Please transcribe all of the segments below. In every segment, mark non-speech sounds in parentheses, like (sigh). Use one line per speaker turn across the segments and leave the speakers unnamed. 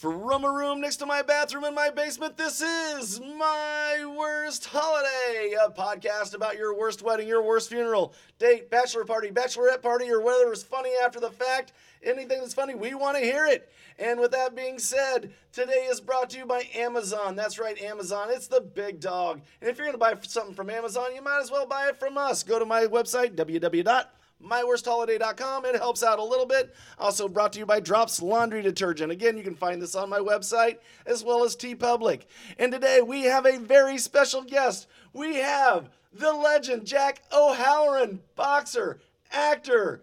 From a room next to my bathroom in my basement, this is My Worst Holiday, a podcast about your worst wedding, your worst funeral, date, bachelor party, bachelorette party, or whether it's funny after the fact. Anything that's funny, we want to hear it. And with that being said, today is brought to you by Amazon. That's right, Amazon. It's the big dog. And if you're going to buy something from Amazon, you might as well buy it from us. Go to my website, www myworstholiday.com. It helps out a little bit. Also brought to you by Drops Laundry Detergent. Again, you can find this on my website as well as TeePublic. And today we have a very special guest. We have the legend Jack O'Halloran, boxer, actor.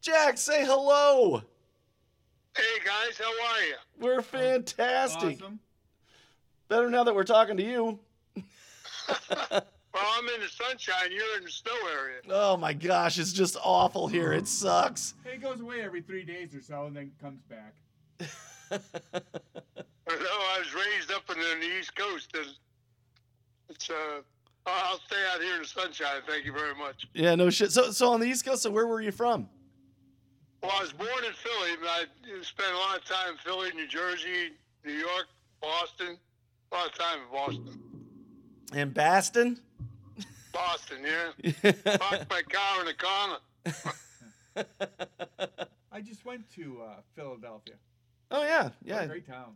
Jack, say hello.
Hey guys, how are you?
We're fantastic.
Awesome.
Better now that we're talking to you. (laughs) (laughs)
Well, I'm in the sunshine. You're in the snow area.
Oh my gosh, it's just awful here. It sucks.
It goes away every three days or so and then comes back. (laughs)
I know I was raised up in the East Coast, and it's uh, I'll stay out here in the sunshine. Thank you very much.
Yeah, no shit. So, so on the East Coast, so where were you from?
Well, I was born in Philly, but I spent a lot of time in Philly, New Jersey, New York, Boston. A lot of time in Boston.
In Baston?
Boston, yeah. (laughs) Parked my car in the corner.
I just went to uh, Philadelphia.
Oh yeah,
What a
yeah.
great town.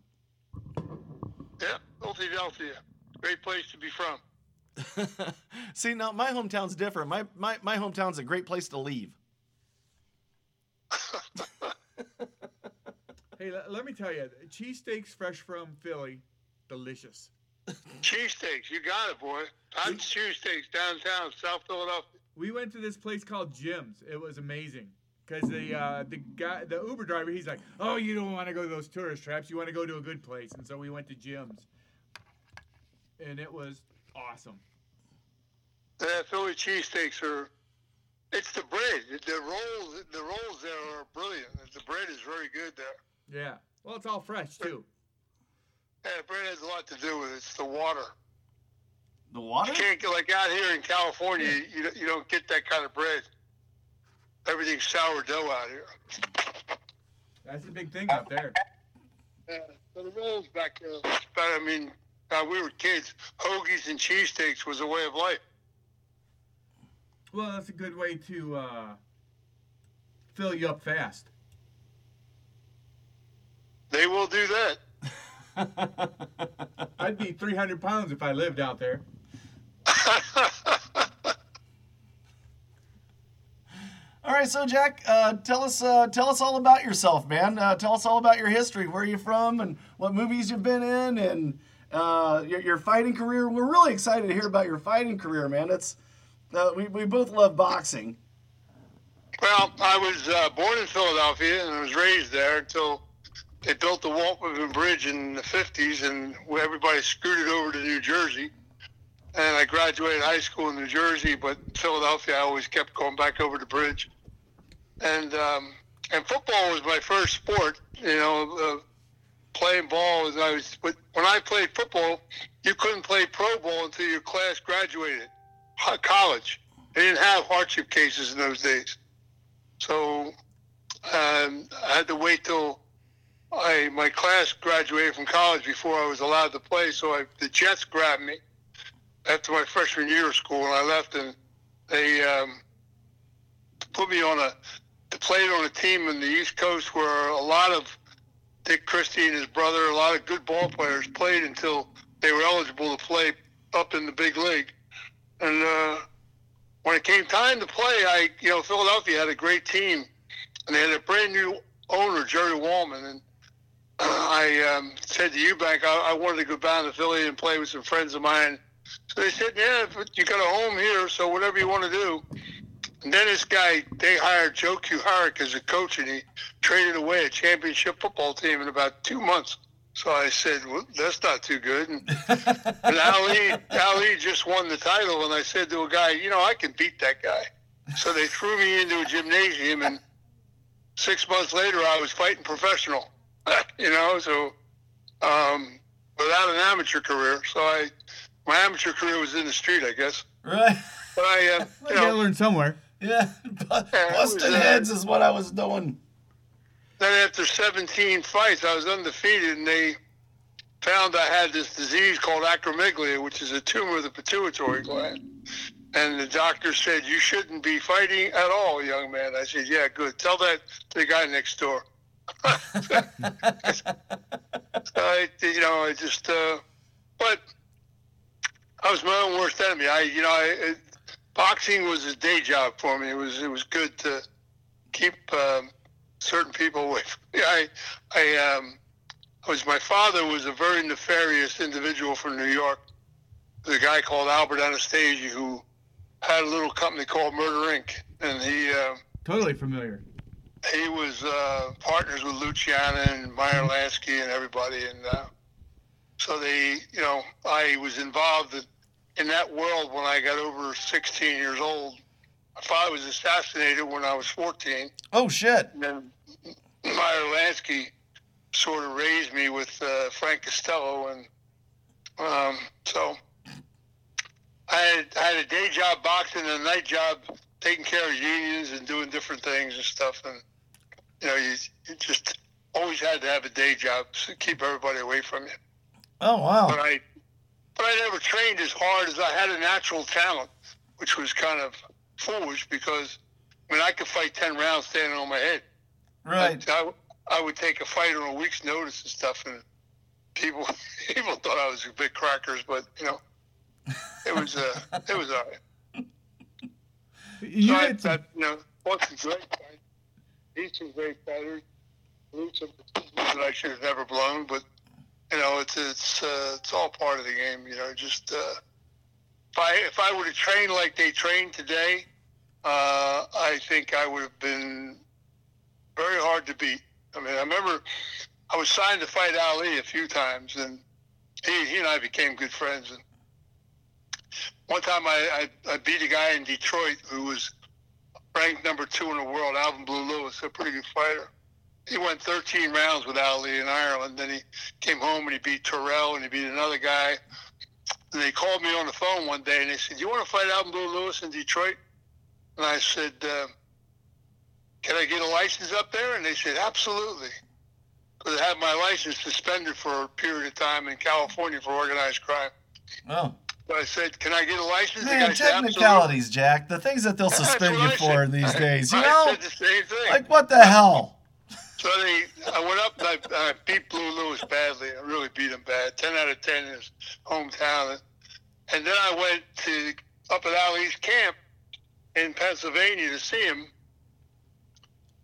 Yeah, Philadelphia. Great place to be from. (laughs)
See, now my hometown's different. My, my my hometown's a great place to leave. (laughs)
Hey, let, let me tell you, cheesesteaks fresh from Philly, delicious.
Cheesesteaks, you got it, boy. Hot cheesesteaks downtown, South Philadelphia.
We went to this place called Jim's. It was amazing. Cause the uh, the guy, the Uber driver, he's like, "Oh, you don't want to go to those tourist traps. You want to go to a good place." And so we went to Jim's, and it was awesome.
Yeah, Philly cheesesteaks are. It's the bread. The rolls, the rolls there are brilliant. The bread is very good there.
Yeah. Well, it's all fresh too.
Yeah, bread has a lot to do with it. It's the water.
The water?
You can't get like out here in California. You don't- you don't get that kind of bread. Everything's sourdough out here.
That's the big thing out there.
Yeah, so the rolls back there. But I mean, uh, we were kids. Hoagies and cheesesteaks was a way of life.
Well, that's a good way to uh, fill you up fast.
They will do that.
I'd be 300 pounds if I lived out there.
All right, so Jack, uh, tell us uh, tell us all about yourself, man. Uh, tell us all about your history, where you're from, and what movies you've been in, and uh, your, your fighting career. We're really excited to hear about your fighting career, man. It's uh, we we both love boxing.
Well, I was uh, born in Philadelphia and I was raised there until they built the Walt Whitman Bridge in the 50s and everybody scooted over to New Jersey. And I graduated high school in New Jersey, but Philadelphia, I always kept going back over the bridge. And um, and football was my first sport. You know, uh, playing ball. I was when I played football, you couldn't play pro ball until your class graduated college. They didn't have hardship cases in those days. So um, I had to wait till I my class graduated from college before I was allowed to play. So I, the Jets grabbed me after my freshman year of school, and I left, and they um, put me on a played on a team in the East Coast where a lot of Dick Christy and his brother, a lot of good ball players played until they were eligible to play up in the big league, and. Uh, when it came time to play, I, you know, Philadelphia had a great team, and they had a brand new owner, Jerry Wolman, and I um, said to Ewbank, I, I wanted to go down to Philly and play with some friends of mine. So they said, yeah, but you got a home here, so whatever you want to do. And then this guy, they hired Joe Kuharich as a coach, and he traded away a championship football team in about two months. So I said, well, that's not too good. And, (laughs) and Ali, Ali just won the title, and I said to a guy, you know, I can beat that guy. So they threw me into a gymnasium, and six months later, I was fighting professional. (laughs) you know, so um, without an amateur career. So I, my amateur career was in the street, I guess.
Right?
But I, uh, (laughs) you
gotta
know,
learn somewhere.
Yeah, bu- (laughs)
Yeah,
busting
uh,
heads is what I was doing.
then after 17 fights, I was undefeated, and they found I had this disease called acromegaly, which is a tumor of the pituitary gland. And the doctor said, You shouldn't be fighting at all, young man. I said, Yeah, good. Tell that to the guy next door. I, you know, I just, uh, but I was my own worst enemy. I, you know, I, it, boxing was a day job for me. It was, it was good to keep um, certain people away. From me. I, I, um, was my father was a very nefarious individual from New York. The guy called Albert Anastasia who had a little company called Murder Inc. And he, uh,
Totally familiar.
He was uh, partners with Luciano and Meyer Lansky and everybody, and uh, so they, you know, I was involved in, that world when I got over 16 years old. My father was assassinated when I was 14,
Oh shit.
and then Meyer Lansky sort of raised me with uh, Frank Costello, and um, so I had, I had a day job boxing and a night job taking care of unions and doing different things and stuff, and you know, you, you just always had to have a day job to keep everybody away from you.
Oh wow! But.
I, but I never trained as hard as I had a natural talent, which was kind of foolish because I mean I could fight ten rounds standing on my head.
Right.
I, I would take a fight on a week's notice and stuff, and people (laughs) people thought I was a big crackers, but you know, it was uh, it was all right. (laughs)
You
So I,
some,
that, you know, some great beat some great fighters, blew that I should have never blown, but you know, it's it's uh, it's all part of the game. You know, just uh, if I if I would have trained like they train today, uh, I think I would have been very hard to beat. I mean, I remember I was signed to fight Ali a few times, and he, he and I became good friends. And one time I, I, I beat a guy in Detroit who was ranked number two in the world, Alvin Blue Lewis, a pretty good fighter. He went 13 rounds with Ali in Ireland. Then he came home and he beat Terrell and he beat another guy. And they called me on the phone one day and they said, "You want to fight Alvin Blue Lewis in Detroit?" And I said, uh, "Can I get a license up there?" And they said, "Absolutely." Because I had my license suspended for a period of time in California for organized crime.
Oh.
So I said, "Can I get a license?" The
Man,
guy said,
technicalities, Jack. The things that they'll
That's
suspend you for
said.
these days. You
I
know?
said the same thing.
Like what the hell?
So they, I went up and I, I beat Blue Lewis badly. I really beat him bad. Ten out of ten in his hometown. And then I went to up at Ali's camp in Pennsylvania to see him.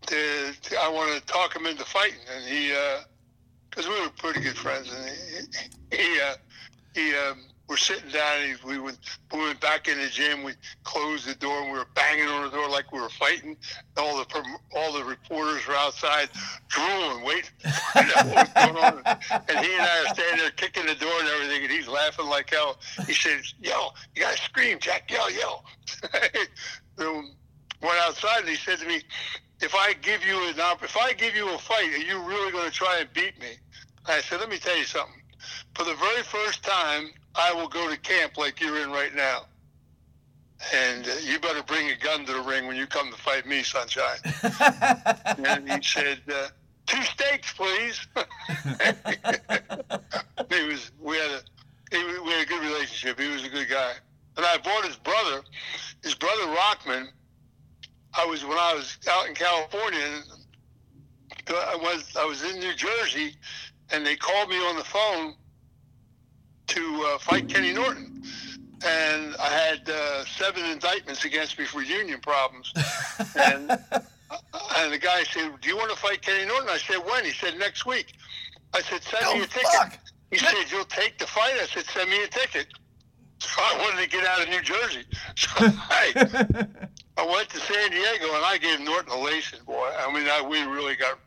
To, to I wanted to talk him into fighting, and he, because we were pretty good friends, and he, he, uh, he, um, we're sitting down, and we went, we went back in the gym. We closed the door, and we were banging on the door like we were fighting. All the all the reporters were outside, drooling, waiting. (laughs) And he and I are standing there kicking the door and everything, and he's laughing like hell. He says, "Yell! You gotta scream, Jack! Yell! Yell!" so went outside, and he said to me, "If I give you an if I give you a fight, are you really going to try and beat me?" I said, "Let me tell you something. For the very first time, I will go to camp like you're in right now." And uh, you better bring a gun to the ring when you come to fight me, sunshine. (laughs) and he said, uh, two steaks, please. (laughs) he was, we had a, he, we had a good relationship. He was a good guy. And I bought his brother, his brother Rockman. I was when I was out in California. I was I was in New Jersey, and they called me on the phone to uh, fight Kenny Norton. And I had uh, seven indictments against me for union problems. (laughs) And and the guy said, "Do you want to fight Kenny Norton?" I said, "When?" He said, "Next week." I said, "Send me
Oh
a ticket."
fuck!
He said, "You'll take the fight." I said, "Send me a ticket." (laughs) So I wanted to get out of New Jersey. (laughs) So I, I went to San Diego and I gave Norton a lacing, boy. I mean, I, we really got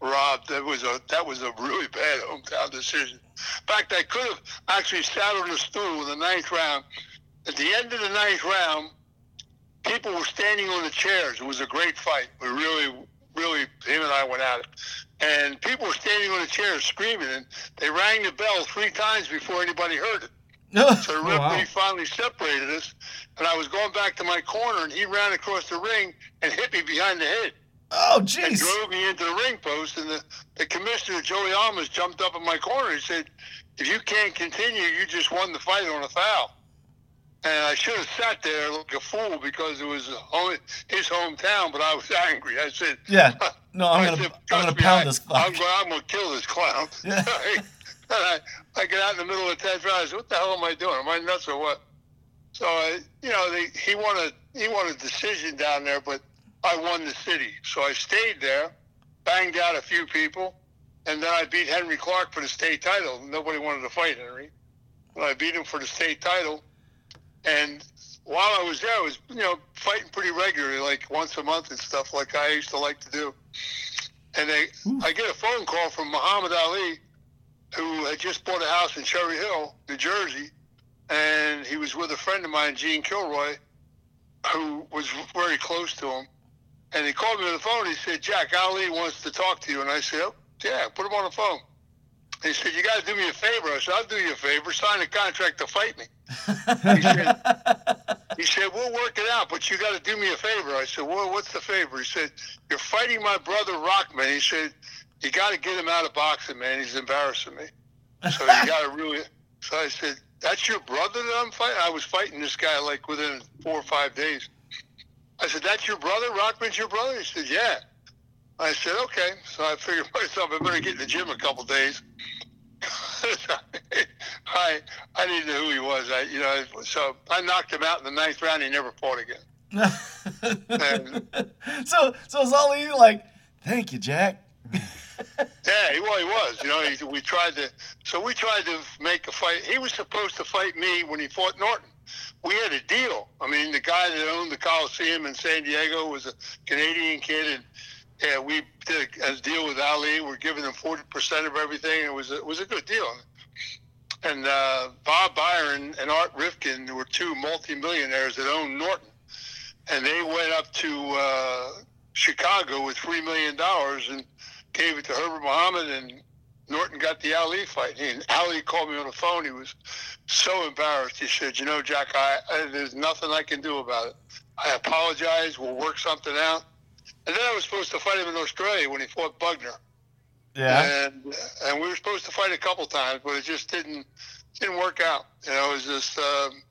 robbed. That was a that was a really bad hometown decision. In fact, I could have actually sat on the stool in the ninth round. At the end of the ninth round, people were standing on the chairs. It was a great fight. We really, really, him and I went at it. And people were standing on the chairs screaming, and they rang the bell three times before anybody heard it. (laughs) Oh, so the
Oh, wow.
referee finally separated us, and I was going back to my corner, and he ran across the ring and hit me behind the head.
Oh,
and
jeez.
drove me into the ring post. And the, the commissioner, Joey Almas, jumped up in my corner. He said, If you can't continue, you just won the fight on a foul. And I should have sat there like a fool because it was only his hometown, but I was (laughs) angry. I said,
Yeah. (laughs) No, I'm gonna
said,
I'm
"Trust
gonna
me,
pound
I-
this
I'm, I'm gonna kill this clown.
Yeah. (laughs)
and I, I get out in the middle of the tenth round. I said, "What the hell am I doing? Am I nuts or what?" So I, you know, they, he won a he won a decision down there, but I won the city. So I stayed there, banged out a few people, and then I beat Henry Clark for the state title. Nobody wanted to fight Henry, but I beat him for the state title. And while I was there, I was you know fighting pretty regularly, like once a month and stuff, like I used to like to do. And they, hmm. I get a phone call from Muhammad Ali, who had just bought a house in Cherry Hill, New Jersey, and he was with a friend of mine, Gene Kilroy, who was very close to him. And he called me on the phone. He said, "Jack Ali wants to talk to you." And I said, oh, "Yeah, put him on the phone." He said, "You got to do me a favor." I said, "I'll do you a favor. Sign a contract to fight me." He said, (laughs) he said, "We'll work it out, but you got to do me a favor." I said, "Well, what's the favor?" He said, "You're fighting my brother Rockman." He said, "You got to get him out of boxing, man. He's embarrassing me." So you got to really. So I said, "That's your brother that I'm fighting." I was fighting this guy like within four or five days. I said, "That's your brother? Rockman's your brother?" He said, "Yeah." I said, "Okay." So I figured (laughs) myself, I better get in the gym a couple days. (laughs) I I didn't know who he was. I you know so I knocked him out in the ninth round. He never fought again. (laughs)
so so is Ali like, thank you, Jack.
Yeah, he, well, he was. You know, he, we tried to. So we tried to make a fight. He was supposed to fight me when he fought Norton. We had a deal. I mean, the guy that owned the Coliseum in San Diego was a Canadian kid, and we did a, a deal with Ali. We're giving him forty percent of everything. It was a, it was a good deal. And uh, Bob Biron and Art Rifkin were two multimillionaires that owned Norton, and they went up to uh, Chicago with three million dollars and gave it to Herbert Muhammad, and Norton got the Ali fight. And Ali called me on the phone. He was so embarrassed. He said, "You know, Jack, I, I there's nothing I can do about it. I apologize. We'll work something out." And then I was supposed to fight him in Australia when he fought Bugner,
Yeah.
and and we were supposed to fight a couple times, but it just didn't didn't work out. You know, it was just um,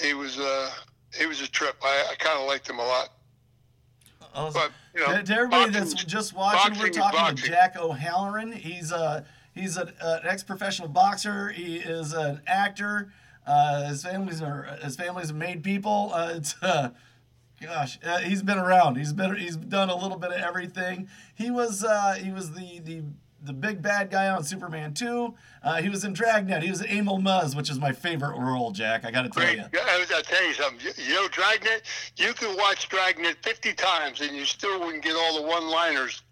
he was uh, he was a trip. I, I kind of liked him a lot, But you know,
to, everybody
boxing's-
that's just watching, we're talking to. Jack O'Halloran. He's a he's a, an ex-professional boxer. He is an actor. Uh, his family's are his family's made people. Uh, it's uh, gosh, uh, he's been around. He's been he's done a little bit of everything. He was uh, he was the the the big bad guy on Superman 2. Uh, he was in Dragnet. He was in Emil Muzz, which is my favorite role, Jack. I got to tell you.
Yeah, I was, I'll tell you something. You, you know, Dragnet, you could watch Dragnet 50 times and you still wouldn't get all the one liners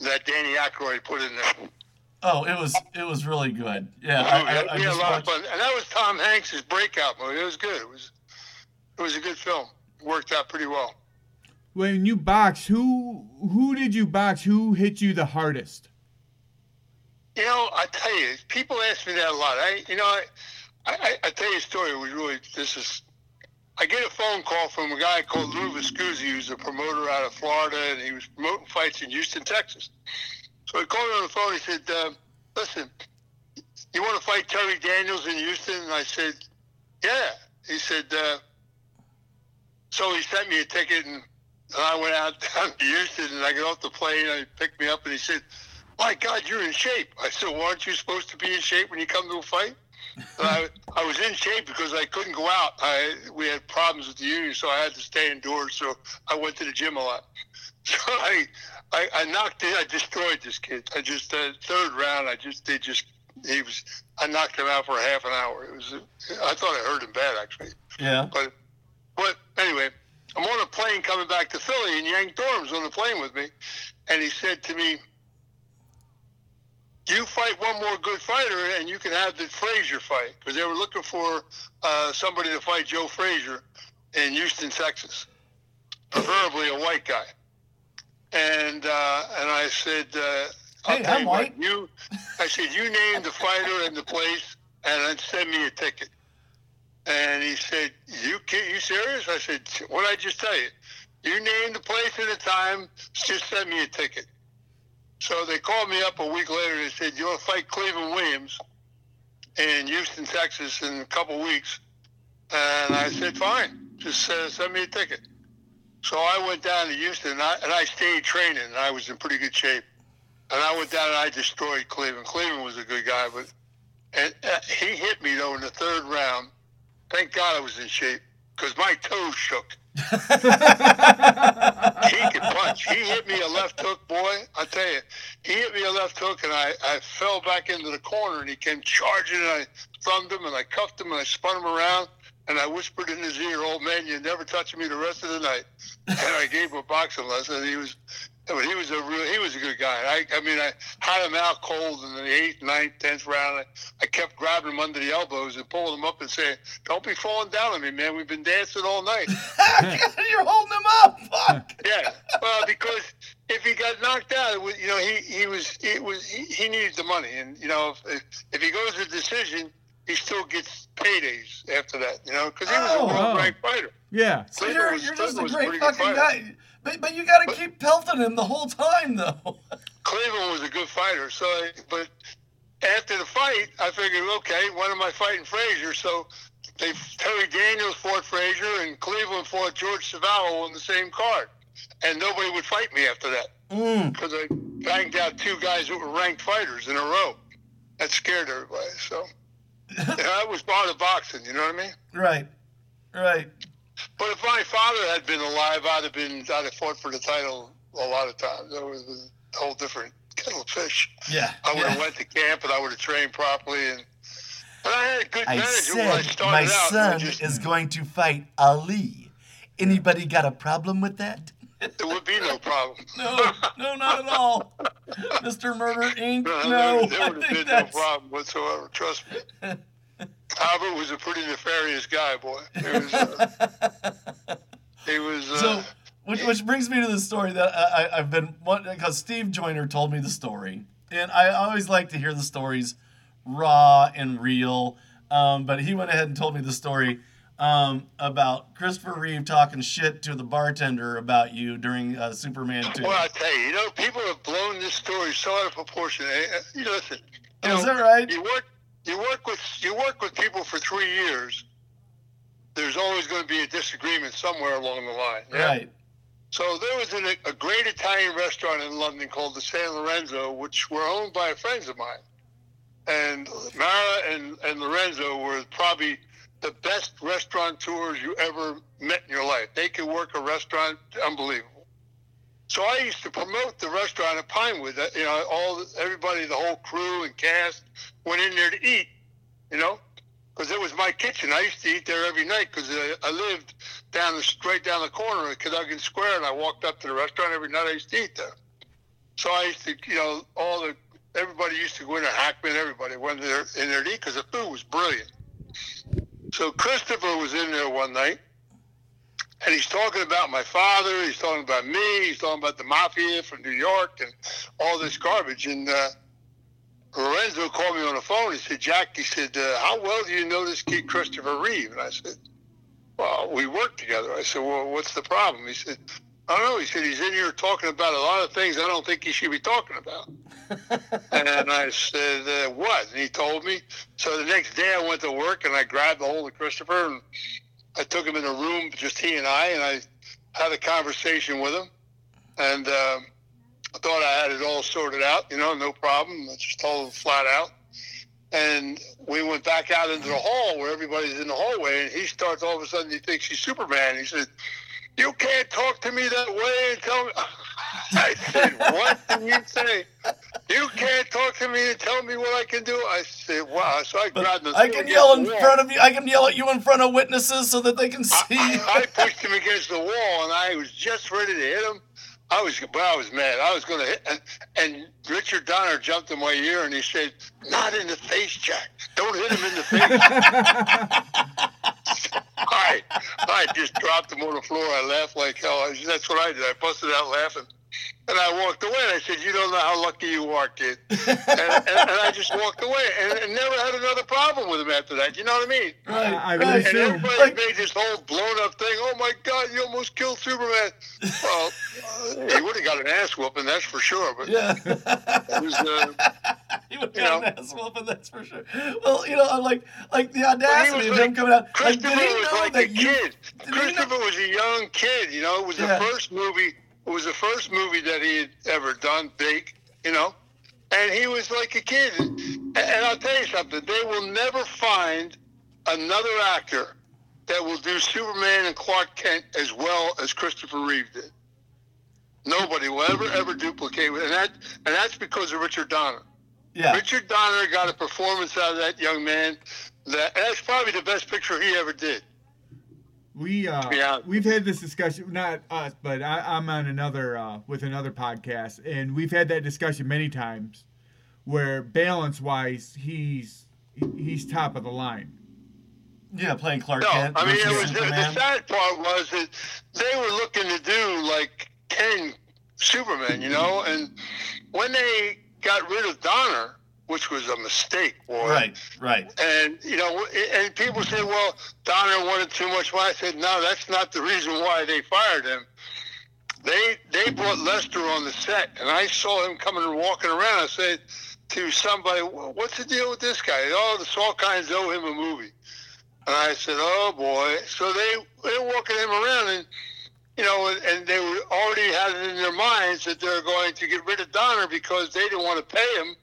that Danny Aykroyd put in there.
Oh, it was it was really good. Yeah,
Oh,
I, I,
yeah,
I
we a lot
watched-
of fun. And that was Tom Hanks' breakout movie. It was good. It was it was a good film. It worked out pretty well.
When you box, who who did you box? Who hit you the hardest?
You know, I tell you, people ask me that a lot. I, you know, I, I, I tell you a story. Was really this is. I get a phone call from a guy called Lou Viscusi, who's a promoter out of Florida, and he was promoting fights in Houston, Texas. So he called me on the phone. He said, uh, "Listen, you want to fight Terry Daniels in Houston?" And I said, "Yeah." He said, uh, "So he sent me a ticket, and, and I went out (laughs) down to Houston, and I got off the plane, and he picked me up, and he said." My God, you're in shape. I said, well, aren't you supposed to be in shape when you come to a fight? I, (laughs) I was in shape because I couldn't go out. I, we had problems with the union, so I had to stay indoors. So I went to the gym a lot. (laughs) So I, I, I knocked it. I destroyed this kid. I just uh, third round. I just they just he was. I knocked him out for a half an hour. It was. I thought I hurt him bad actually.
Yeah.
But, but anyway, I'm on a plane coming back to Philly, and Yank Durham's on the plane with me, and he said to me, "You fight one more good fighter, and you can have the Frazier fight because they were looking for uh, somebody to fight Joe Frazier in Houston, Texas, preferably a white guy." And uh, and I said, uh, I'll
Hey,
tell
I'm
you what,
white.
you, I said, you name the fighter and the place, and then send me a ticket. And he said, "You you serious?" I said, "What I just tell you?" You name the place and the time. Just send me a ticket. So they called me up a week later. They said, "You want to fight Cleveland Williams in Houston, Texas, in a couple weeks?" And I said, "Fine. Just uh, send me a ticket." So I went down to Houston, and I, and I stayed training, and I was in pretty good shape. And I went down and I destroyed Cleveland. Cleveland was a good guy, but and uh, he hit me though in the third round. Thank God I was in shape because my toes shook. He could punch. He hit me a left hook, boy. I tell you, he hit me a left hook, and I, I fell back into the corner, and he came charging, and I thumbed him, and I cuffed him, and I spun him around, and I whispered in his ear, "Old man, you never touch me the rest of the night." And I gave him a boxing lesson. And he was but he was a real, he was a good guy. I, I mean, I had him out cold in the eighth, ninth, tenth round. I, I kept grabbing him under the elbows and pulling him up and saying, "Don't be falling down on me, man. We've been dancing all night." (laughs)
You're holding him up. Fuck.
yeah, well, because if he got knocked out, it was, you know, he he was it was he, he needed the money, and you know, if, if he goes to decision, he still gets paydays after that, you know, because he was
Oh,
a
wow.
world ranked fighter.
Yeah.
So
Cleveland
you're,
was-
you're just a great
pretty good
fucking
fighter.
guy. But, but you got to keep pelting him the whole time, though. (laughs)
Cleveland was a good fighter. So, I, but after the fight, I figured, okay, when am I fighting Frazier? So they Terry Daniels fought Frazier, and Cleveland fought George Chuvalo on the same card, and nobody would fight me after that
Mm.
because I banged out two guys that were ranked fighters in a row. That scared everybody. So (laughs) that was part of boxing. You know what I mean?
Right. Right.
But if my father had been alive, I'd have been I'd have fought for the title a lot of times. That was a whole different kettle of fish.
Yeah.
I would have
yeah.
went to camp and I would have trained properly and but I had a good
I
manager when I
said
started
my
out.
son
just,
is going to fight Ali. Anybody got a problem with that?
there would be no problem. (laughs)
No, no, not at all. Mr. Murder Inc.
No,
No,
there, (laughs) would have been no problem whatsoever. Trust me. (laughs) Albert was a pretty nefarious guy, boy. He was. Uh, (laughs) he was uh,
so. Which, which brings me to the story that I, I've been because Steve Joyner told me the story, and I always like to hear the stories raw and real. Um, but he went ahead and told me the story um, about Christopher Reeve talking shit to the bartender about you during uh, Superman 2.
Well, I tell you, you know, people have blown this story so out of proportion. Eh, eh, You know, listen, you
Oh, is that right?
you work, you work with, you work with people for three years. There's always going to be a disagreement somewhere along the line. yeah?
Right.
So there was an, a great Italian restaurant in London called the San Lorenzo, which were owned by friends of mine. And Mara and, and Lorenzo were probably the best restaurateurs you ever met in your life. They could work a restaurant unbelievable. So I used to promote the restaurant at Pinewood. You know, all everybody, the whole crew and cast went in there to eat. You know, because it was my kitchen. I used to eat there every night because I, I lived down the straight down the corner of Cadogan Square, and I walked up to the restaurant every night. I used to eat there. So I used to, you know, all the everybody used to go in there. Hackman, everybody went there in there to eat because the food was brilliant. So Christopher was in there one night, and he's talking about my father. He's talking about me. He's talking about the mafia from New York and all this garbage. And uh, Lorenzo called me on the phone. He said, Jack, he said, uh, how well do you know this kid, Christopher Reeve? And I said, well, we work together. I said, well, what's the problem? He said, I don't know. He said, he's in here talking about a lot of things I don't think he should be talking about. (laughs) and I said, uh, what? And he told me. So the next day I went to work and I grabbed a hold of Christopher and I took him in a room, just he and I, and I had a conversation with him. And um, I thought I had it all sorted out, you know, no problem. I just told him flat out. And we went back out into the hall where everybody's in the hallway, and he starts all of a sudden, he thinks he's Superman. He said, You can't talk to me that way and tell me. (laughs) I said, What did you say? You can't talk to me and tell me what I can do. I said, Wow. So I grabbed the
I can yell in front of you. I can yell at you in front of witnesses so that they can see.
I, I pushed him against the wall, and I was just ready to hit him. I was, but I was mad. I was going to hit, and, and Richard Donner jumped in my ear and he said, "Not in the face, Jack. Don't hit him in the face." (laughs) I, I just dropped him on the floor. I laughed like hell. I, that's what I did. I busted out laughing, and I walked away. And I said, "You don't know how lucky you are, kid." (laughs) And, and, and I just just walked away and, and never had another problem with him after that. You know what I mean?
Right.
I
right.
would
And everybody
Like-
made this whole blown up thing. Oh my God, you almost killed Superman. (laughs) Well, he would have got an ass whooping, that's for sure. But
Yeah.
it was, uh, (laughs)
he would
You
have
know.
an ass whooping, that's for sure. Well, you know, I'm like, like the audacity
was
of
like-
him coming out. Like,
Christopher
did he
was like
that
a
you?
kid.
did he know-
Christopher was a young kid. You know, it was the first movie. It was the first movie that he had ever done big. You know, and he was like a kid. And, I'll tell you something. They will never find another actor that will do Superman and Clark Kent as well as Christopher Reeve did. Nobody will ever ever duplicate, and that and that's because of Richard Donner.
Yeah.
Richard Donner got a performance out of that young man. That that's probably the best picture he ever did.
We uh,
Yeah.
we've had this discussion, not us, but I, I'm on another uh, with another podcast, and we've had that discussion many times, where balance wise, he's he's top of the line.
Yeah, playing Clark
No,
Kent.
I mean it was the, the sad part was that they were looking to do like ten Superman, you know, and when they got rid of Donner, which was a mistake, boy.
Right, right.
And you know, and people say, "Well, Donner wanted too much." Well, I said, "No, that's not the reason why they fired him. They they brought Lester on the set, and I saw him coming and walking around. I said to somebody, "What's the deal with this guy? Oh, the Salkinds owe him a movie." And I said, "Oh boy!" So they they were walking him around, and you know, and, and they already had it in their minds that they're going to get rid of Donner because they didn't want to pay him.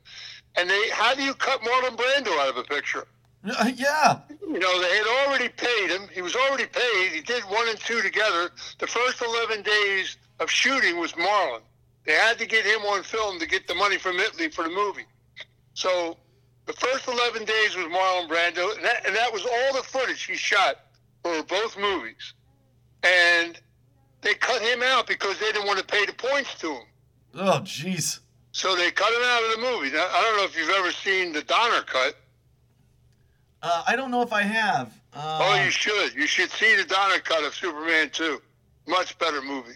And they, how do you cut Marlon Brando out of a picture?
Uh, Yeah.
You know, they had already paid him. He was already paid. He did one and two together. The first 11 days of shooting was Marlon. They had to get him on film to get the money from Italy for the movie. So the first 11 days was Marlon Brando, and that, and that was all the footage he shot for both movies. And they cut him out because they didn't want to pay the points to him.
Oh, jeez.
So they cut him out of the movie. Now, I don't know if you've ever seen the Donner cut.
Uh, I don't know if I have. Uh,
Oh, you should. You should see the Donner cut of Superman 2. Much better movie.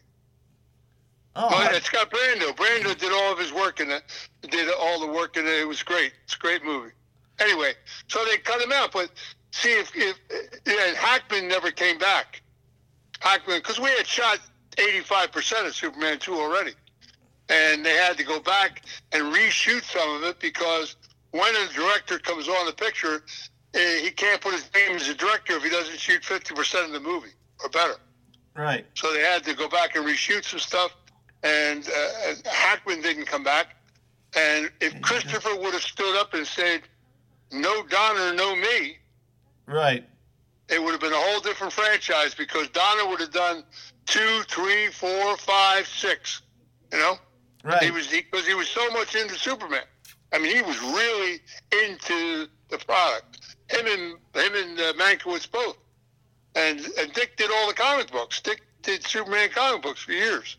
oh,
But
I-
it's got Brando. Brando did all of his work in it. Did all the work in it. It was great. It's a great movie. Anyway, so they cut him out. But see, if, if and Hackman never came back. Hackman, because we had shot 85% of Superman 2 already. And they had to go back and reshoot some of it because when a director comes on the picture, eh, he can't put his name as a director if he doesn't shoot 50% of the movie or better.
right.
So they had to go back and reshoot some stuff, and uh, and Hackman didn't come back. And if Christopher would have stood up and said, "No Donner, no me,"
Right.
it would have been a whole different franchise because Donner would have done two, three, four, five, six. You know,
Right.
he was because he was so much into Superman. I mean, he was really into the product. Him and him and uh, Mankiewicz both. And and Dick did all the comic books. Dick did Superman comic books for years.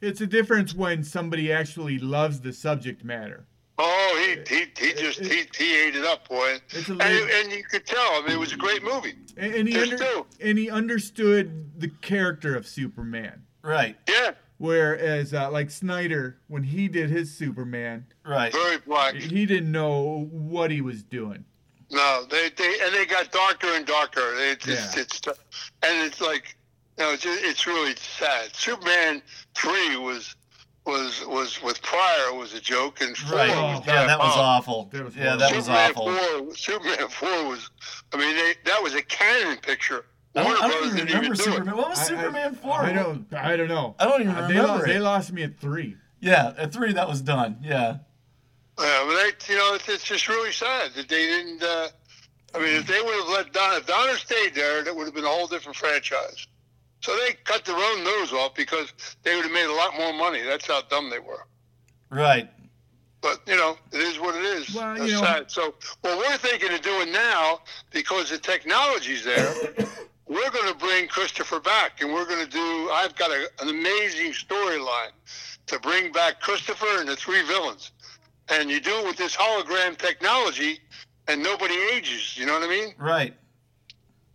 It's a difference when somebody actually loves the subject matter.
Oh, he he, he just he, he ate it up, boy.
It's a
And, and you could tell. I mean, it was a great movie.
And, and he under, and he understood the character of Superman.
Right.
Yeah,
Whereas, uh, like Snyder, when he did his Superman,
Right.
very black.
he didn't know what he was doing.
No, they they and they got darker and darker. It's it's,
Yeah.
it's and it's like you know, it's it's really sad. Superman three was was was with Pryor was a joke, and four
Right.
Oh,
was
Yeah, that was
diabolical.
awful.
That was
yeah, that
horrible.
was
Superman
awful.
Four, Superman four was. I mean, they, that was a Cannon picture.
I don't, I
Brothers
don't even remember
even.
Superman. What was
I- I-
Superman for?
I don't. I don't know.
I don't even
Uh, they, lo-
remember
they
it.
lost me at three.
Yeah, at three that was done. Yeah.
Yeah, but they, you know, it's, it's just really sad that they didn't. Uh, I mean, if they would have let Donner, if Donner stayed there, that would have been a whole different franchise. So they cut their own nose off because they would have made a lot more money. That's how dumb they were.
Right.
But you know, it is what it is.
Well,
That's
you know-
sad. So what we're thinking of doing now, because the technology's there, (coughs) we're going to bring Christopher back, and we're going to do. I've got a, an amazing storyline to bring back Christopher and the three villains, and you do it with this hologram technology, and nobody ages. You know what I mean?
Right.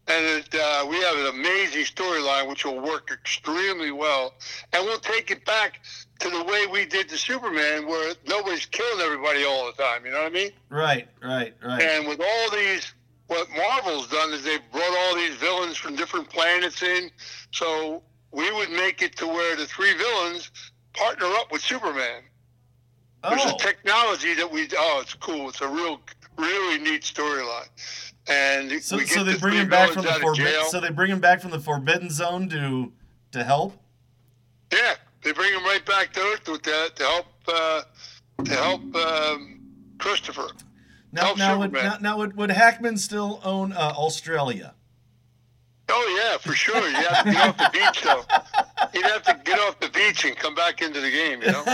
and it, uh, we have an amazing storyline which will work extremely well, and we'll take it back to the way we did the Superman, where nobody's killing everybody all the time. You know what I mean?
Right, right, right.
And with all these, what Marvel's done is they've brought all these villains from different planets in. So we would make it to where the three villains partner up with Superman. There's
oh,
a technology that we. Oh, it's cool. It's a real, really neat storyline. And
so
we
so they
the
bring him back from the forbidden. So they bring him back from the forbidden zone to to help.
Yeah, they bring him right back to Earth with that to help uh, to help um, Christopher.
Now,
Help
now, would, now, now would, would Hackman still own uh, Australia?
Oh yeah, for sure. You have to get off the beach though. You'd have to get off the beach and come back into the game. You know.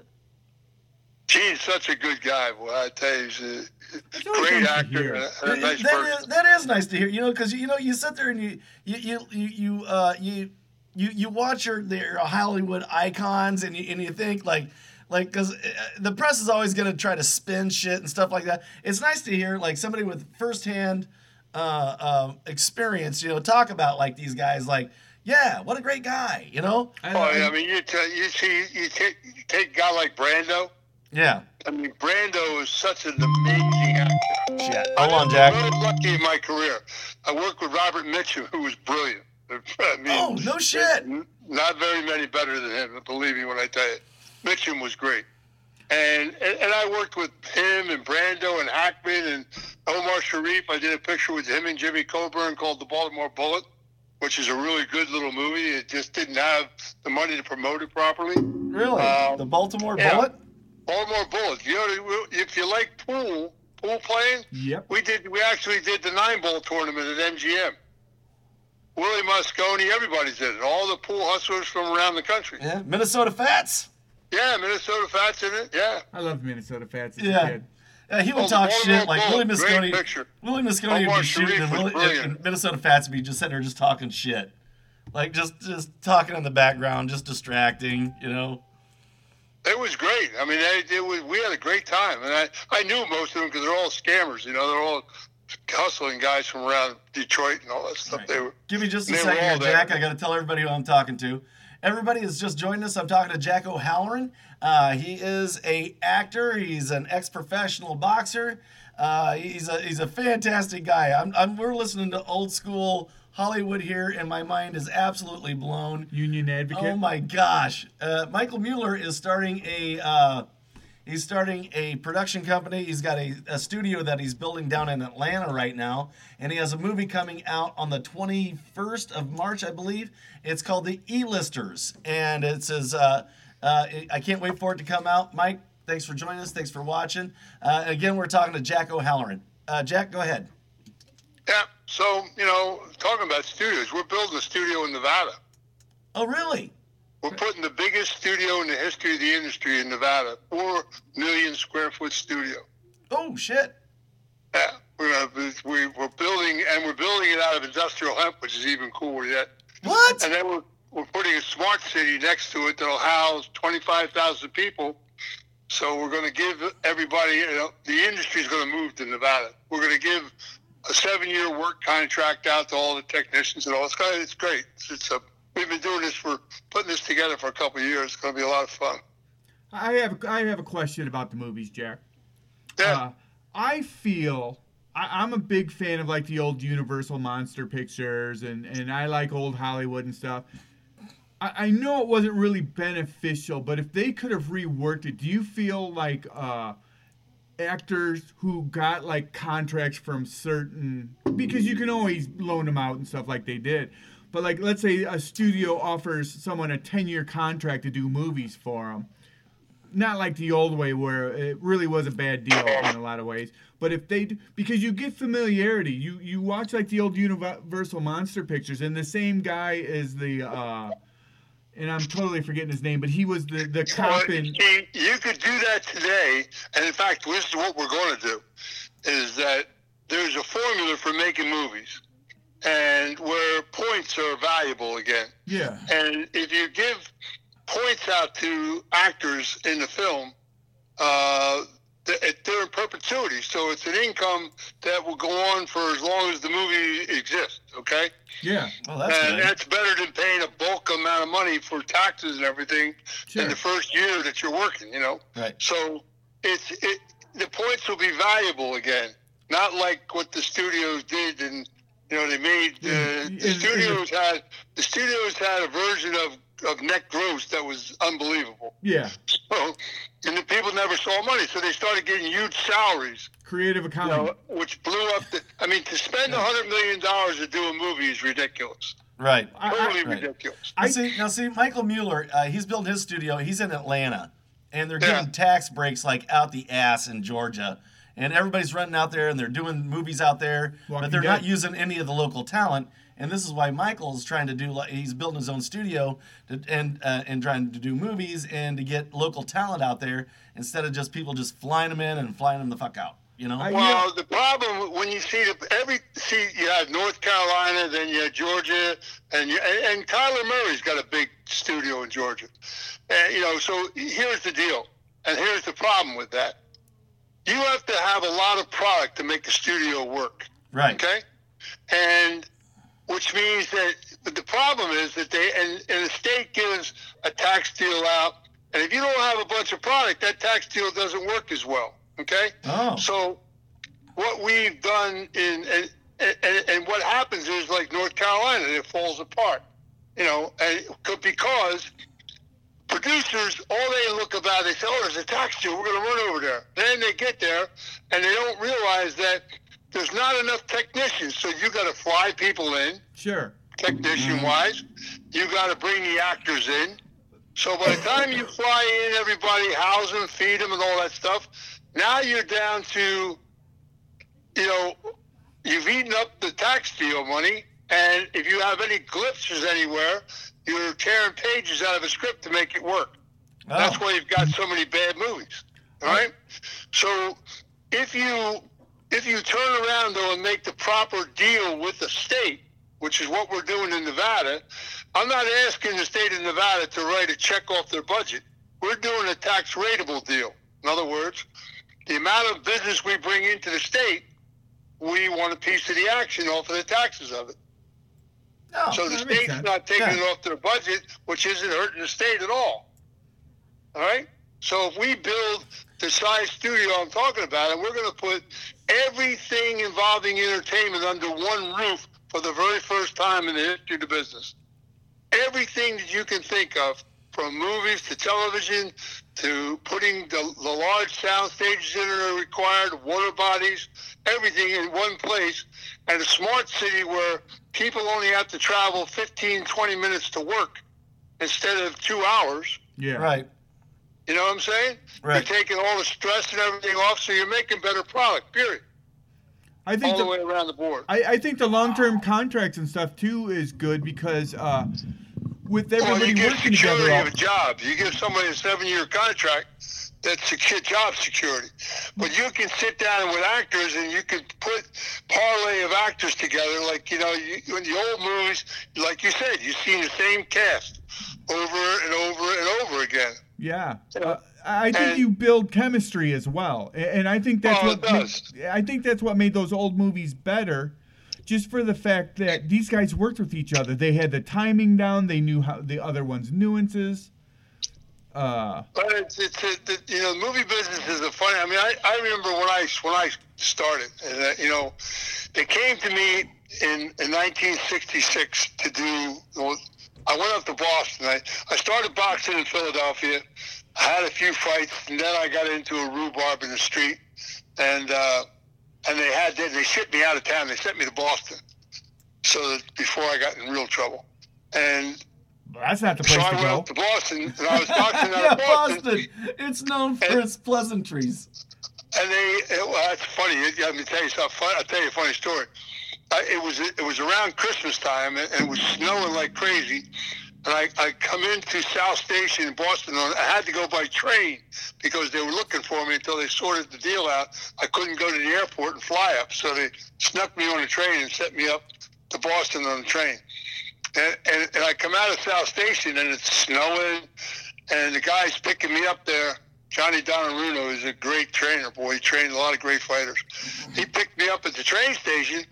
(laughs) Gene's such a good guy. Boy, I tell you, he's a great actor and a, and a nice
that, is, that is nice to hear. You know, because you know you sit there and you you you you you uh, you, you you watch your their Hollywood icons and you and you think like like because the press is always going to try to spin shit and stuff like that. It's nice to hear like somebody with firsthand uh, uh, experience, you know, talk about like these guys. Like, yeah, what a great guy, you know?
I,
Oh,
I-
yeah, I mean, you, t- you see, you take, you take a guy like Brando.
Yeah.
I mean, Brando is such an amazing actor.
Shit.
I
Hold on,
was
Jack.
Very lucky in my career. I worked with Robert Mitchum, who was brilliant. (laughs) I mean,
Oh, no shit.
Not very many better than him. Believe me when I tell you, Mitchum was great. And, and and I worked with him and Brando and Hackman and Omar Sharif. I did a picture with him and Jimmy Coburn called The Baltimore Bullet, which is a really good little movie. It just didn't have the money to promote it properly.
Really?
Um,
the Baltimore
yeah.
Bullet?
Baltimore Bullet. You know, if you like pool, pool playing,
Yep.
we did. We actually did the nine ball tournament at MGM. Willie Mosconi, everybody's in it. All the pool hustlers from around the country.
Yeah. Minnesota Fats?
Yeah, Minnesota Fats in it. Yeah.
I loved Minnesota Fats as
Yeah.
a kid.
Yeah, he would
Oh,
talk shit like Willie
great
Moscone. Willie Mosconi would
Omar
be shooting, and, Willie, and Minnesota Fats would be just sitting there just talking shit, like just just talking in the background, just distracting, you know.
It was great. I mean, it, it was. We had a great time, and I I knew most of them because they're all scammers. You know, they're all hustling guys from around Detroit and all that stuff.
Right.
They were.
Give me just a second here,
all there.
Jack. I got to tell everybody who I'm talking to. Everybody has just joined us. I'm talking to Jack O'Halloran. Uh, he is a actor. He's an ex-professional boxer. Uh, he's a he's a fantastic guy. I'm, I'm we're listening to old school Hollywood here, and my mind is absolutely blown.
Union advocate.
Oh my gosh! Uh, Michael Mueller is starting a uh, he's starting a production company. He's got a, a studio that he's building down in Atlanta right now, and he has a movie coming out on the 21st of March, I believe. It's called The E-Listers, and it says uh, uh, I can't wait for it to come out. Mike, thanks for joining us. Thanks for watching. Uh, again, we're talking to Jack O'Halloran. Uh, Jack, go ahead.
Yeah. So you know, talking about studios, we're building a studio in Nevada.
Oh, really?
We're putting the biggest studio in the history of the industry in Nevada, four million square foot studio.
Oh, shit.
Yeah, we're uh, we, we're building, and we're building it out of industrial hemp, which is even cooler yet.
What?
And then we're, we're putting a smart city next to it that'll house 25,000 people. So we're going to give everybody, you know, the industry is going to move to Nevada. We're going to give a seven-year work contract out to all the technicians and all. It's, gonna, it's great. It's, it's a, we've been doing this for, putting this together for a couple of years. It's going to be a lot of fun.
I have I have a question about the movies, Jack.
Yeah.
Uh, I feel I, I'm a big fan of like the old Universal monster pictures, and and I like old Hollywood and stuff. I, I know it wasn't really beneficial, but if they could have reworked it, do you feel like uh, actors who got like contracts from certain because you can always loan them out and stuff like they did. But like, let's say a studio offers someone a 10-year contract to do movies for them not like the old way where it really was a bad deal in a lot of ways. But if they, because you get familiarity, you you watch like the old Universal monster pictures, and the same guy is the, uh, and I'm totally forgetting his name, but he was the the cop in.
you could do that today, and in fact, this is what we're going to do: is that there's a formula for making movies, and where points are valuable again.
Yeah,
And if you give points out to actors in the film, uh, they're in perpetuity. So it's an income that will go on for as long as the movie exists. Okay.
Yeah.
Well, that's
and
good.
that's better than paying a bulk amount of money for taxes and everything
Sure.
in the first year that you're working. You know.
Right.
So it's it. The points will be valuable again, not like what the studios did, and you know they made
Yeah,
uh, the studios had the studios had a version of of net gross that was unbelievable.
Yeah.
So, and the people never saw money, so they started getting huge salaries,
Creative
you know, which blew up the. I mean, to spend a hundred million dollars to do a movie is ridiculous,
Right.
I- I-
totally
right.
ridiculous.
I-
see, now see, Michael Mueller, uh, he's built his studio. He's in Atlanta, and they're
Yeah.
getting tax breaks like out the ass in Georgia, and everybody's running out there, and they're doing movies out there,
Walking
but they're not using any of the local talent. And this is why Michael's trying to do. like He's building his own studio to, and uh, and trying to do movies and to get local talent out there instead of just people just flying them in and flying them the fuck out. You know.
Well, the problem when you see the every see you have North Carolina, then you have Georgia, and you, and, and Tyler Perry's got a big studio in Georgia, and you know. So here's the deal, and here's the problem with that. You have to have a lot of product to make a studio work.
right.
Okay, and which means that the problem is that they and, and the state gives a tax deal out, and if you don't have a bunch of product, that tax deal doesn't work as well. Okay.
Oh.
So what we've done in and, and, and what happens is like North Carolina, it falls apart. You know, and because producers, all they look about, they say, "Oh, there's a tax deal. We're going to run over there." Then they get there, and they don't realize that there's not enough technicians. So you got to fly people in,
Sure.
technician wise. You got to bring the actors in. So by the time you fly in everybody, house them, feed them, and all that stuff, now you're down to, you know, you've eaten up the tax deal money, and if you have any glitches anywhere, you're tearing pages out of a script to make it work. Oh. That's
Oh.
why you've got so many bad movies. All right. So if you if you turn around though and make the proper deal with the state, which is what we're doing in Nevada, I'm not asking the state of Nevada to write a check off their budget. We're doing a tax rateable deal. In other words, the amount of business we bring into the state, we want a piece of the action off of the taxes of it. So the state's
sense.
not taking
Yeah.
it off their budget, which isn't hurting the state at all. All right? So if we build the size studio I'm talking about, and we're going to put everything involving entertainment under one roof for the very first time in the history of the business. Everything that you can think of, from movies to television to putting the, the large sound stages in that are required, water bodies, everything in one place, and a smart city where people only have to travel 15, 20 minutes to work instead of two hours.
Yeah.
Right.
You know what I'm saying?
Right.
You're taking all the stress and everything off, so you're making better product, period.
I think
All the
the,
way around the board.
I, I think the long term contracts and stuff too is good because uh, with
Well,
everybody
you give
working
security
together.
of a job. You give somebody a seven-year contract, that's secure job security. But you can sit down with actors and you can put parlay of actors together. Like you know, you, in the old movies, like you said, you've seen the same cast over and over and over again.
Yeah. Uh, I think
and-
you build chemistry as well, and I think that's
Oh,
what
it
ma-
does.
I think that's what made those old movies better, just for the fact that these guys worked with each other. They had the timing down. They knew how the other one's nuances. Uh,
But it's, it's it, it, you know, the movie business is a funny. I mean, I, I remember when I when I started, and uh, you know, they came to me in, in 1966 to do. Well, I went up to Boston. I, I started boxing in Philadelphia. I had a few fights, and then I got into a rhubarb in the street, and uh, and they had they, they shipped me out of town. They sent me to Boston, so that before I got in real trouble, and
that's not the
so
place
I
to
went
go.
to Boston, and I was boxing out (laughs)
yeah,
of Boston.
Boston. It's known for
And-
its pleasantries.
And they, it, well, that's funny. Let me tell you something. I'll tell you a funny story. I, it was it was around Christmas time, and, and it was snowing like crazy. And I, I come into South Station in Boston. and I had to go by train because they were looking for me until they sorted the deal out. I couldn't go to the airport and fly up, so they snuck me on a train and set me up to Boston on the train. And, and, and I come out of South Station and it's snowing, and the guy's picking me up there Johnny Donnarumma is a great trainer, boy. He trained a lot of great fighters. He picked me up at the train station,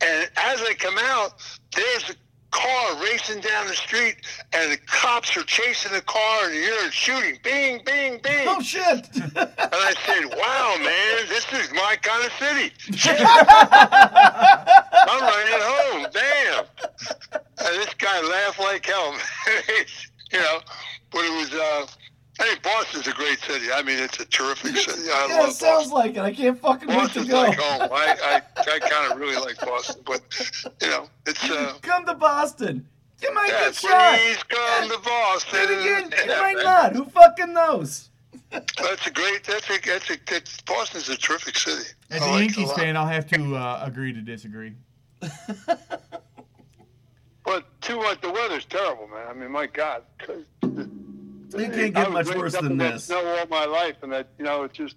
and as I come out, there's car racing down the street, and the cops are chasing the car, and you're shooting, bing, bing, bing.
Oh shit! (laughs)
And I said, "Wow, man, this is my kind of city." (laughs) I'm running home. Damn. And this guy laughed like hell. (laughs) you know, but it was. uh I think Boston's a great city. I mean, it's a terrific city. I
yeah,
love
it sounds
Boston.
like it. I can't fucking wait to
Boston's
go.
like home. I, I, I kind of really like Boston, but you know, it's. uh
Come to Boston. You might
yeah,
get shot.
Please come to Boston.
And again, you
Yeah, (laughs)
might
man.
not. Who fucking knows? (laughs)
That's a great. That's a. That's a. That's, Boston's a terrific city.
As
I
a
like
Yankees
lot.
fan, I'll have to uh, agree to disagree. (laughs)
But too much. The weather's terrible, man. I mean, my God.
It can't get much worse than this.
Snow all my life, and that you know, it's just.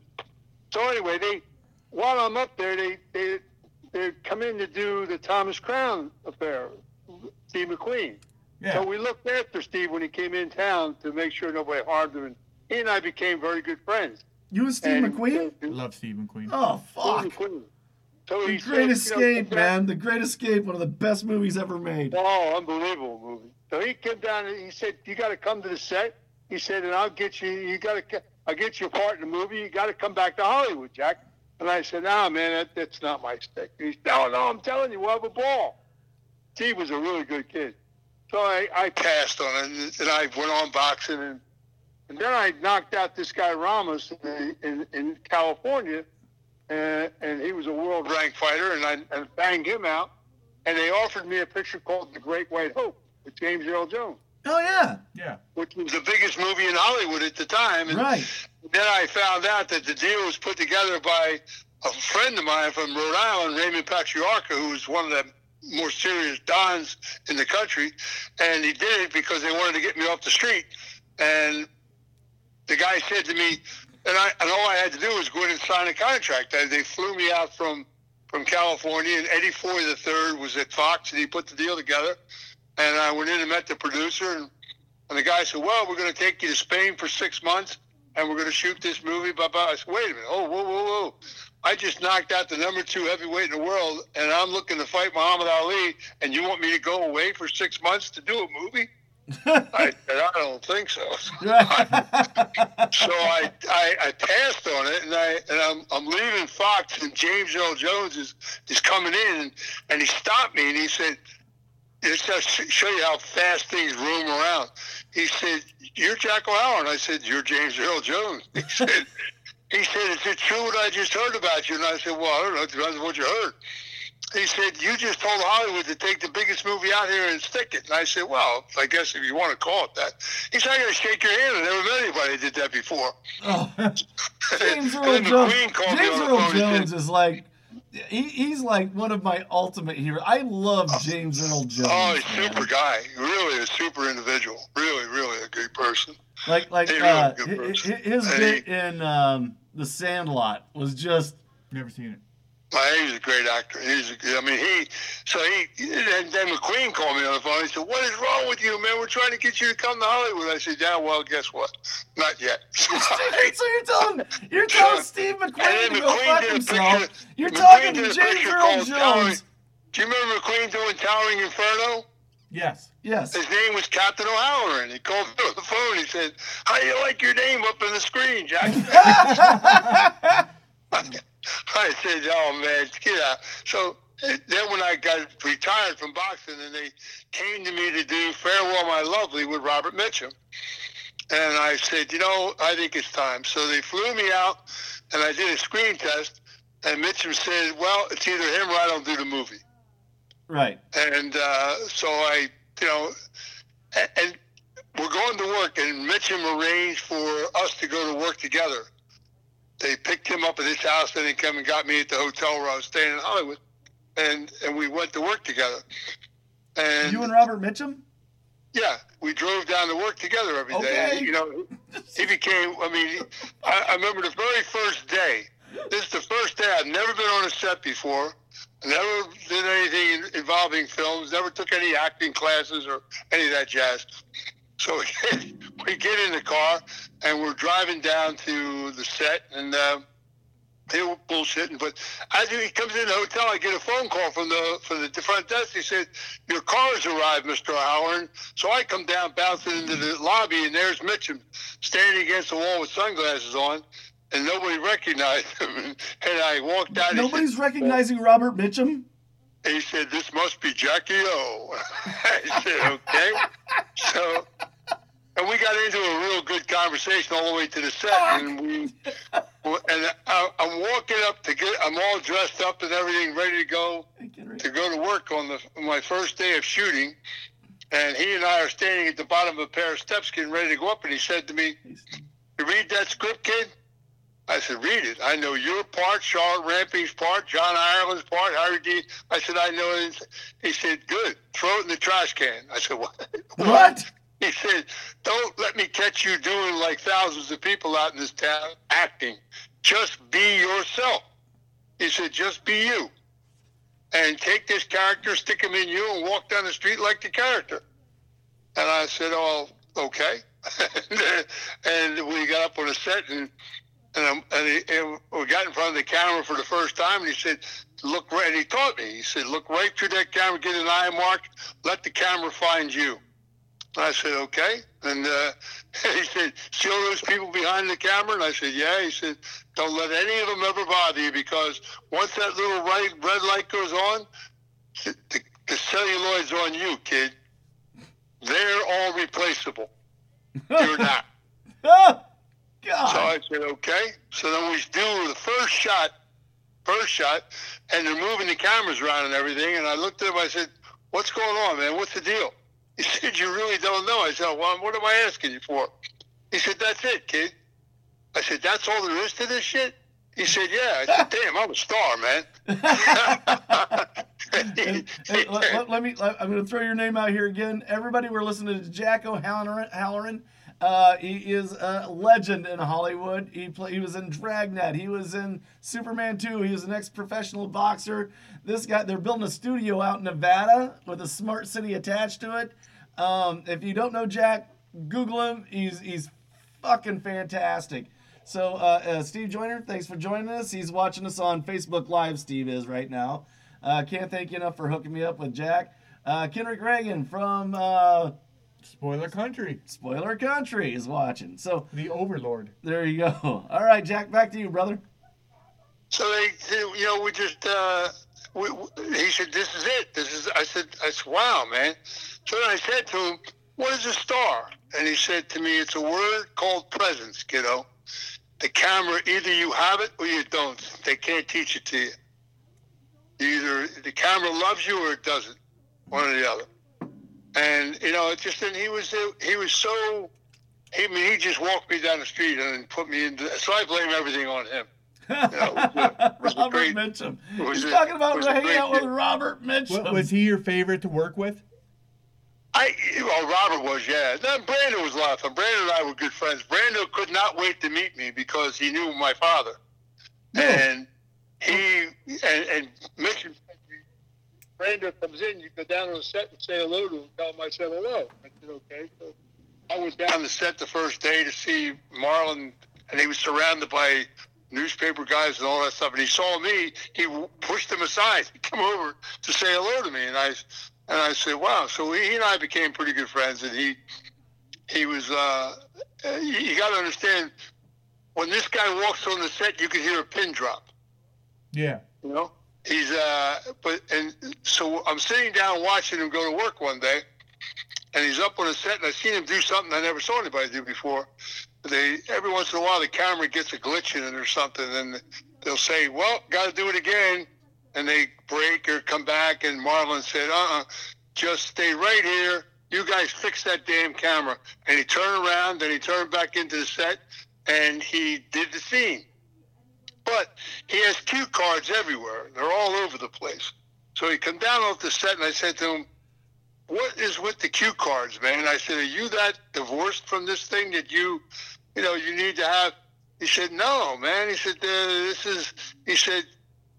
So anyway, they while I'm up there, they they they come in to do the Thomas Crown affair, Steve McQueen.
Yeah.
So we looked after Steve when he came in town to make sure nobody harmed him, and he and I became very good friends.
You and Steve
And-
McQueen?
Love Steve McQueen.
Oh fuck!
Steve McQueen. So
The Great
said, you know,
Escape, man. The Great Escape, one of the best movies ever made.
Oh, unbelievable movie. So he came down and he said, "You got to come to the set." He said, "And I'll get you. You got to. I'll get you a part in the movie. You got to come back to Hollywood, Jack." And I said, "Nah, man, that, that's not my stick." He said, "No, no, I'm telling you, we'll have a ball." Steve was a really good kid. So I, I passed on it, and I went on boxing, and and then I knocked out this guy Ramos in, in, in California, and, and he was a world ranked fighter, and I and banged him out. And they offered me a picture called The Great White Hope with James Earl Jones,
Oh yeah,
Yeah.
which was the biggest movie in Hollywood at the time. And
right.
then I found out that the deal was put together by a friend of mine from Rhode Island, Raymond Patriarca, who was one of the more serious dons in the country, and he did it because they wanted to get me off the street. And the guy said to me, and I and all I had to do was go in and sign a contract. They- They flew me out from from California, and Eddie Foy the third was at Fox, and he put the deal together. And I went in and met the producer, and, and the guy said, "Well, we're going to take you to Spain for six months, and we're going to shoot this movie." Blah blah. I said, "Wait a minute! Oh, whoa, whoa, whoa! I just knocked out the number two heavyweight in the world, and I'm looking to fight Muhammad Ali, and you want me to go away for six months to do a movie?" (laughs) I said, "I don't think so." (laughs) so I, I I passed on it, and I and I'm I'm leaving Fox, and James Earl Jones is is coming in, and, and he stopped me, and he said, "This just to show you how fast things roam around." He said, "You're Jack O'Hara," and I said, "You're James Earl Jones." He (laughs) said. He said, "Is it true what I just heard about you?" And I said, "Well, I don't know. It depends on what you heard." He said, "You just told Hollywood to take the biggest movie out here and stick it." And I said, "Well, I guess if you want to call it that." He said, "I got to shake your hand. I never met anybody that did that before."
Oh, (laughs) James Earl Jones. James Earl Jones is like, he, he's like one of my ultimate heroes. I love James Earl Jones.
Oh, he's a
man.
super guy. Really a super individual. Really, really a good person.
Like, like
He's really
uh,
person.
hi- his
And
bit in um, The Sandlot was just.
Never seen it.
He's a great actor. He's, a, I mean, he. So he. And then McQueen called me on the phone. He said, "What is wrong with you, man? We're trying to get you to come to Hollywood." I said, "Yeah, well, guess what? Not yet." (laughs)
so you're telling you're (laughs) telling Steve McQueen to
then
go
McQueen
fuck himself.
picture-
You're
McQueen
talking to James Earl
called Towering- Do you remember McQueen doing Towering Inferno?
Yes.
Yes.
His name was Captain O'Halloran. He called me on the phone. He said, "How do you like your name up in the screen, Jack?" (laughs) I said, "Oh man, get out." So eh, then, when I got retired from boxing, and they came to me to do "Farewell, My Lovely" with Robert Mitchum, and I said, "You know, I think it's time." So they flew me out, and I did a screen test, and Mitchum said, "Well, it's either him or I don't do the movie."
Right.
and uh, so I, you know, and, and we're going to work, and Mitchum arranged for us to go to work together. They picked him up at his house, then he came and got me at the hotel where I was staying in Hollywood, and and we went to work together. And
You and Robert Mitchum?
yeah, we drove down to work together every day.
Okay.
You know, he became. I mean, I, I remember the very first day. This is the first day I've never been on a set before. Never did anything involving films. Never took any acting classes or any of that jazz. So we (laughs) get, we get in the car and we're driving down to the set and uh, they were bullshitting. But as he comes in the hotel, I get a phone call from the from the front desk. He said, "Your car has arrived, Mister Halloran." So I come down, bouncing into the lobby, and there's Mitchum standing against the wall with sunglasses on, and nobody recognized him. (laughs) And I walked out.
Nobody's said, recognizing Robert Mitchum.
He said, "This must be Jackie O." (laughs) I said, "Okay." so and we got into a real good conversation all the way to the set, and we and I, am walking up to get. I'm all dressed up and everything, ready to go to go to work on the my first day of shooting. And he and I are standing at the bottom of a pair of steps, getting ready to go up. And he said to me, "You read that script, kid?" I said, "Read it. I know your part, Charlotte Rampling's part, John Ireland's part, Harry D." I said, "I know it." He said, "Good. Throw it in the trash can." I said, "What?" (laughs)
what?
He said, Don't let me catch you doing like thousands of people out in this town acting. Just be yourself. He said, Just be you. And take this character, stick him in you, and walk down the street like the character. And I said, Oh, okay. (laughs) and we got up on the set and and, um, and, he, and, we got in front of the camera for the first time, and he said, "Look right." And he taught me. He said, "Look right through that camera, get an eye mark, let the camera find you." I said, okay. And uh, (laughs) he said, see all those people behind the camera? And I said, yeah. He said, don't let any of them ever bother you because once that little right, red light goes on, the, the celluloid's on you, kid. They're all replaceable. You're (laughs) not.
oh,
God. So I said, okay. So then we do the first shot, first shot, and they're moving the cameras around and everything. And I looked at him, I said, what's going on, man? What's the deal? He said, You really don't know? I said, Well, what am I asking you for? He said, That's it, kid. I said, That's all there is to this shit? He said, Yeah. I said, Damn, I'm a star, man. (laughs) (laughs)
hey, hey, let, let, let, me, I'm going to throw your name out here again. Everybody, we're listening to Jack O'Halloran. Halloran. Uh, he is a legend in Hollywood. He play, he was in Dragnet. He was in Superman 2. He was an ex-professional boxer. This guy, they're building a studio out in Nevada with a smart city attached to it. Um, if you don't know Jack, Google him. He's he's fucking fantastic. So uh, uh, Steve Joyner, thanks for joining us. He's watching us on Facebook Live. Steve is right now. Uh, can't thank you enough for hooking me up with Jack. Uh, Kenrick Reagan from uh,
Spoiler Country.
Spoiler Country is watching. So
the Overlord.
There you go. (laughs) All right, Jack, back to you, brother.
So they, you know, we just. Uh, we, he said, "This is it. This is." I said, "I said, wow, man." So then I said to him, "What is a star?" And he said to me, "It's a word called presence, kiddo. The camera, either you have it or you don't. They can't teach it to you. Either the camera loves you or it doesn't. One or the other." And you know, it just and he was he was so. He, I mean, he just walked me down the street and put me into. So I blame everything on him. You
know, (laughs) Robert great, Mitchum. He's a, talking about hanging out with Robert Mitchum.
Was he your favorite to work with?
I well, Robert was, yeah. Then Brandon was lot of and I were good friends. Brandon could not wait to meet me because he knew my father, no. and he and and Mitchum Brandon comes in, you go down on the set and say hello to him, tell him I said hello. I said, okay. So I was down on the set the first day to see Marlon, and he was surrounded by newspaper guys and all that stuff. And he saw me, he pushed him aside, (laughs) he came over to say hello to me, and I and I said, wow. So he and I became pretty good friends, and he he was. Uh, you got to understand when this guy walks on the set, you can hear a pin drop.
Yeah.
You know he's uh but and so I'm sitting down watching him go to work one day and he's up on a set and I seen him do something I never saw anybody do before. They every once in a while the camera gets a glitch in it or something and they'll say, Well, gotta do it again and they break or come back and Marlon said, uh uh just stay right here. You guys fix that damn camera. And he turned around, then he turned back into the set and he did the scene. But he has cue cards everywhere. They're all over the place. So he come down off the set, and I said to him, "What is with the cue cards, man?" I said, "Are you that divorced from this thing that you, you know, you need to have?" He said, "No, man." He said, uh, "This is," he said,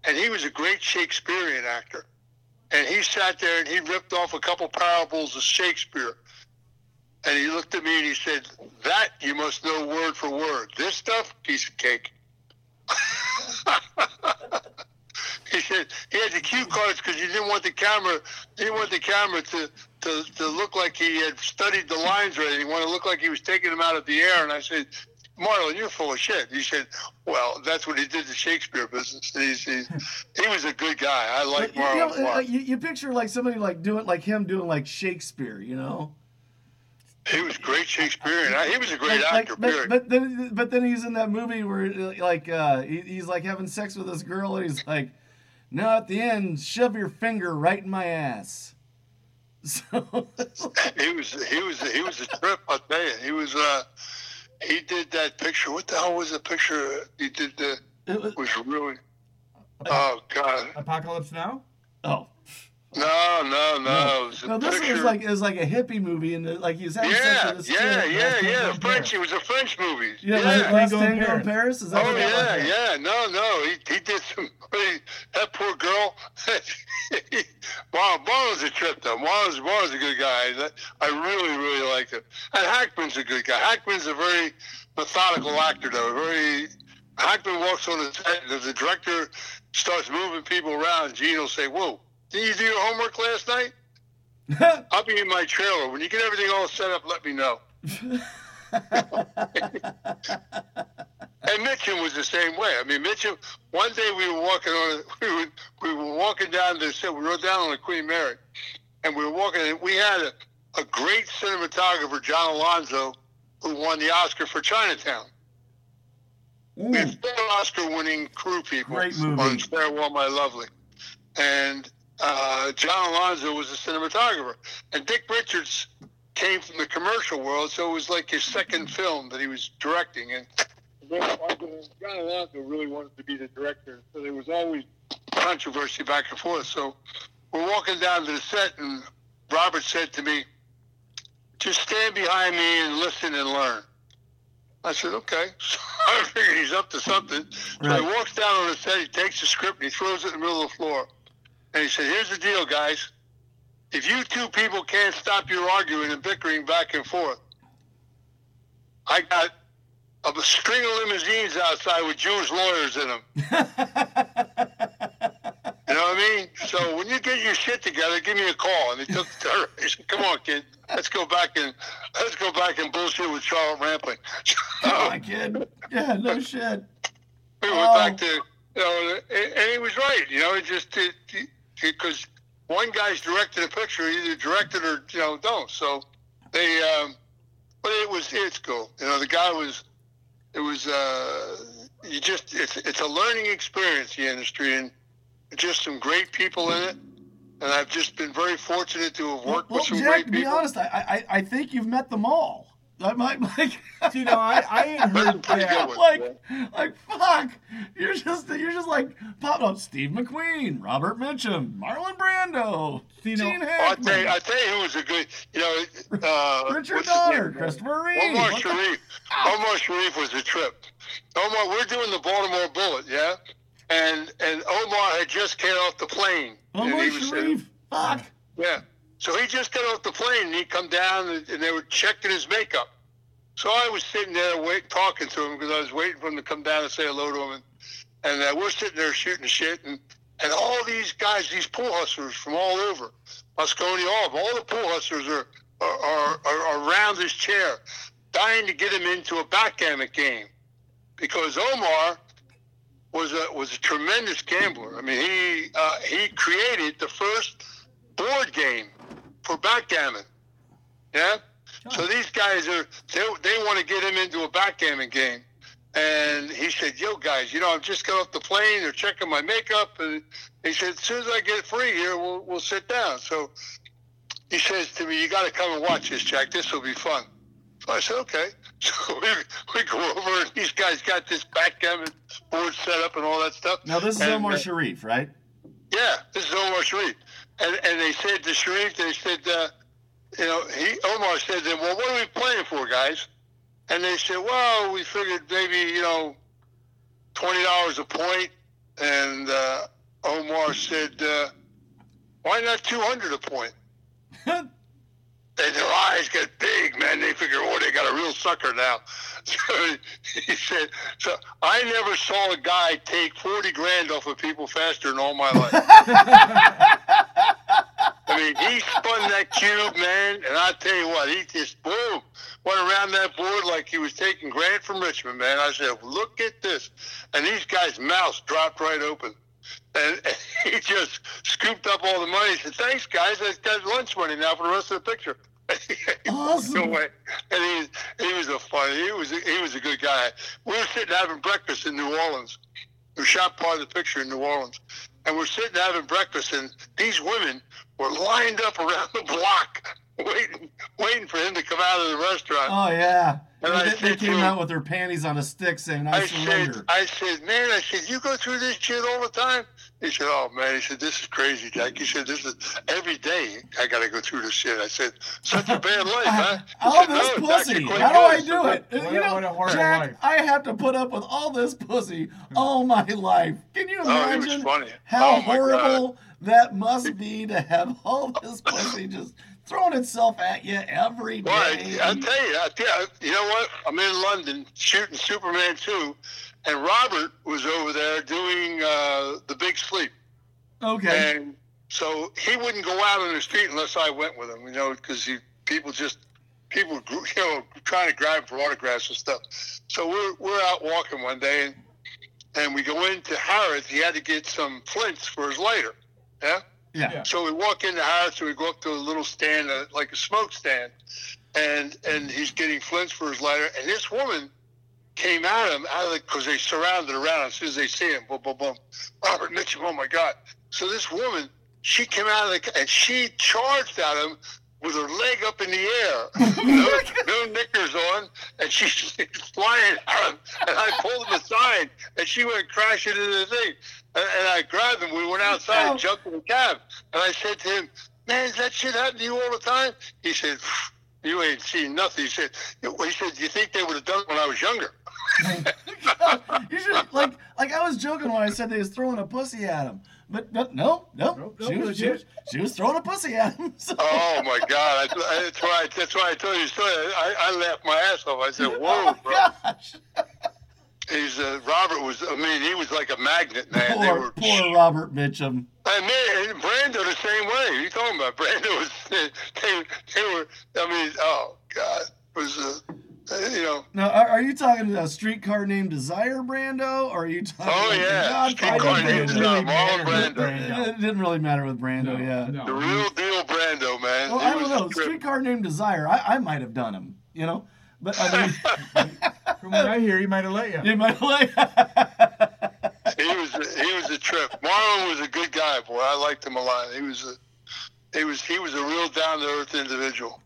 and he was a great Shakespearean actor, and he sat there and he ripped off a couple parables of Shakespeare. And he looked at me and he said, "That you must know word for word. This stuff, piece of cake." (laughs) he said he had the cue cards because he didn't want the camera, he didn't want the camera to, to, to look like he had studied the lines or anything. He wanted to look like he was taking them out of the air. And I said, Marlon, you're full of shit. He said, well, that's what he did to Shakespeare business. He's, he's, he was a good guy. I like
you, know,
Marlon. a
uh,
lot.
you, you picture like somebody like doing like him doing like Shakespeare, you know?
He was great Shakespearean. I- He was a great
Like- like-
actor,
but, but then but then he's in that movie where like uh, he, he's like having sex with this girl and he's like, no, at the end, shove your finger right in my ass. (laughs) So
he was he was he was a trip. I'll tell you. He was uh he did that picture. What the hell was the picture he did? The
it was,
was really. Oh God!
Apocalypse Now?
oh
No, no, no. It was a
no, this
picture.
was like it was like a hippie movie and uh, like he was having
yeah,
with
yeah, yeah, yeah.
Tango
French. It was a French movie.
Yeah,
yeah.
like Last
Tango in Paris.
Paris. Is that
Oh
what that
yeah,
was?
yeah. No, no. He, he did some. He, that poor girl. (laughs) Marlon, Marlon's a trip though. Marlon's Marlon's a good guy. That, I really, really like him. And Hackman's a good guy. Hackman's a very methodical actor though. Very. Hackman walks on the set. and If the director starts moving people around, Gene will say, "Whoa, did you do your homework last night? (laughs) I'll be in my trailer. When you get everything all set up, let me know." (laughs) And Mitchum was the same way. I mean, Mitchum. One day we were walking on, (laughs) we were we were walking down the set. We rode down on the Queen Mary, and we were walking. And we had a, a great cinematographer, John Alonzo, who won the Oscar for Chinatown. We had four Oscar-winning crew people
Great movie.
on Farewell, My Lovely, and uh, John Alonzo was a cinematographer, and Dick Richards came from the commercial world, so it was like his second film that he was directing, and John Alonzo really wanted to be the director, so there was always controversy back and forth. So we're walking down to the set, and Robert said to me, "Just stand behind me and listen and learn." I said, "Okay." (laughs) So I figured he's up to something. So
Right.
he walks down on the set, he takes the script, and he throws it in the middle of the floor, and he said, "Here's the deal, guys." If you two people can't stop your arguing and bickering back and forth, I got a string of limousines outside with Jewish lawyers in them. (laughs) You know what I mean? So when you get your shit together, give me a call. And he took the. (laughs) He said, "Come on, kid, let's go back and let's go back and bullshit with Charlotte Rampling." (laughs)
oh my kid. Yeah, no shit.
we went
Oh.
back to you know, and, he was right. You know, it just because one guy's directed a picture, either directed or you know don't. So they, um, but it was it's cool. You know, the guy was, it was uh, you just it's it's a learning experience the industry and just some great people in it. And I've just been very fortunate to have worked
Well,
with some
Jack,
great
to be honest, I, I I think you've met them all. I might like.
You know, I, I ain't heard that.
good one.
like, like, fuck! You're just, you're just like popping up. Steve McQueen, Robert Mitchum, Marlon Brando,
you know,
Gene
Well, I tell you,
Hackman,
I tell you who was a good, you know, uh, (laughs)
Richard
what's
Donner. Christopher Reeve.
Omar
What the-
Sharif. Omar Sharif was a trip. Omar, we're doing the Baltimore Bullet, yeah, and and Omar had just came off the plane. and
Omar
he was saying-
Sharif. Fuck.
yeah. So he just got off the plane and he come down and, and they were checking his makeup. So I was sitting there wait, talking to him because I was waiting for him to come down and say hello to him. And, and uh, we're sitting there shooting shit. And, and all these guys, these pool hustlers from all over, Mosconi, all of all the pool hustlers are, are, are, are around this chair, dying to get him into a backgammon game. Because Omar was a, was a tremendous gambler. I mean, he, uh, he created the first board game for backgammon. Yeah. So these guys are they, they want to get him into a backgammon game, and he said, "Yo, guys, you know, I'm just got off the plane. They're checking my makeup, and he said, as soon as I get free here, we'll we'll sit down." So he says to me, "You got to come and watch this, Jack. This will be fun." So I said, "Okay." (laughs) So we, we go over, and these guys got this backgammon board set up and all that stuff.
Now this is
And,
Omar
uh,
Sharif, right?
yeah, this is Omar Sharif. And and they said to Sharif, they said, uh, you know, he Omar said to them, well, what are we playing for, guys? And they said, well, we figured maybe you know, twenty dollars a point. And uh, Omar said, uh, why not two hundred a point? (laughs) and their eyes get big, man. They figure, oh, they got a real sucker now. So he said, so I never saw a guy take 40 grand off of people faster in all my life. (laughs) I mean, he spun that cube, man, and I tell you what, he just boom went around that board like he was taking Grant from Richmond, man. I said, look at this, and these guys' mouths dropped right open, and, and (laughs) he just scooped up all the money. He said, "Thanks, guys. I got lunch money now for the rest of the picture."
Awesome. (laughs)
No way. And he, he was a funny. He was a, he was a good guy. We were sitting having breakfast in New Orleans. We shot part of the picture in New Orleans, and we're sitting having breakfast, and these women were lined up around the block, waiting, waiting for him to come out of the restaurant.
Oh yeah.
And I
they, they came
him-
out with their panties on a stick saying, "I,
I
surrender."
said, I said, man, I said, you go through this shit all the time. He said, oh man, he said, this is crazy, Jack. He said, this is every day I got to go through this shit. I said, such a bad life, (laughs) huh? He
all
said,
this
"No,
pussy. How do I do it?
What
you know,
what a
Jack,
life.
I have to put up with all this pussy all my life. Can you
Oh,
imagine
funny.
how
Oh, my God.
horrible that must be to have all this pussy just throwing itself at you every day?
Well, I, I'll tell you, I tell you, you know what? I'm in London shooting Superman 2, and Robert was over there doing uh, The Big Sleep.
okay.
And so he wouldn't go out on the street unless I went with him, you know, because people just people you know trying to grab him for autographs and stuff. So we're we're out walking one day, and and we go into Harrods. He had to get some flints for his lighter. Yeah.
yeah.
Yeah.
So we walk into Harrods, and we go up to a little stand, uh, like a smoke stand, and and he's getting flints for his lighter, and this woman came at him out of the because they surrounded around as soon as they see him. Boom, boom, boom. Robert Mitchum, oh my God! So this woman, she came out of the and she charged at him with her leg up in the air, (laughs) oh no, no knickers on, and she's (laughs) flying at him. And I pulled him aside, and she went crashing into the thing. And, and I grabbed him. We went oh. outside
Oh.
and jumped in the cab. And I said to him, "Man, does that shit happen to you all the time?" He said. You ain't seen nothing. He said. He said, "You think they would have done it when I was younger?" (laughs)
you should like like I was joking when I said they was throwing a pussy at him, but, but no, no,
Nope,
she,
nope,
was, she, was, she was throwing a pussy at him. (laughs) So.
Oh my God! I, I, that's why. That's why I told you the story. I, I laughed my ass off. I said, (laughs)
Oh
"Whoa,
my
bro!"
gosh!
He's uh, Robert was. I mean, he was like a magnet, man. they
Poor,
were.
poor Robert Mitchum.
I mean, and Brando the same way. What are you talking about? Brando was. They, they were. I mean, oh God, it was. Uh, you know.
Now, are, are you talking a streetcar named Desire Brando, or are you talking?
Oh,
like the
yeah.
Godfather
Streetcar named? Desire.
really
Marlon Brando.
It didn't really matter with Brando,
No,
yeah.
no.
The real deal Brando, man.
Well,
He
I don't know. Streetcar named Desire. I, I might have done him, you know, but I mean, (laughs)
From what I hear, he might have let you.
in my life.
He was he was a trip. Marlon was a good guy, boy. I liked him a lot. He was a he was he was a real down to earth individual.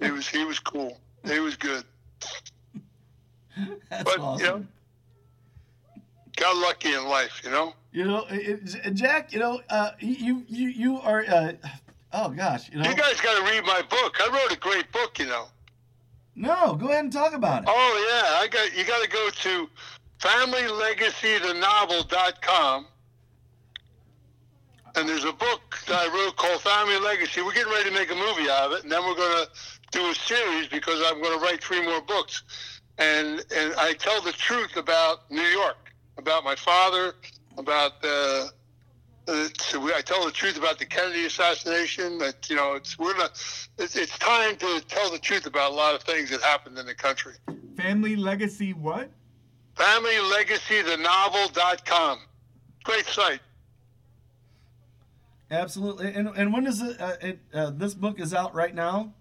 He was he was cool. He was good.
That's
But, you
awesome.
know, Got lucky in life, you know.
You know, it- Jack. You know, uh, you you you are. Uh, oh gosh, you know.
You guys got to read my book. I wrote a great book, you know.
No, go ahead and talk about it.
Oh yeah, I got you got to go to familylegacythenovel.com. And there's a book that I wrote called Family Legacy. We're getting ready to make a movie out of it, and then we're going to do a series because I'm going to write three more books. And and I tell the truth about New York, about my father, about the. uh, so we, I tell the truth about the Kennedy assassination. That you know, it's we're not. It's, it's time to tell the truth about a lot of things that happened in the country.
Family legacy what?
FamilyLegacyTheNovel.com. Great site.
Absolutely. And and when is it? Uh, it uh, this book is out right now.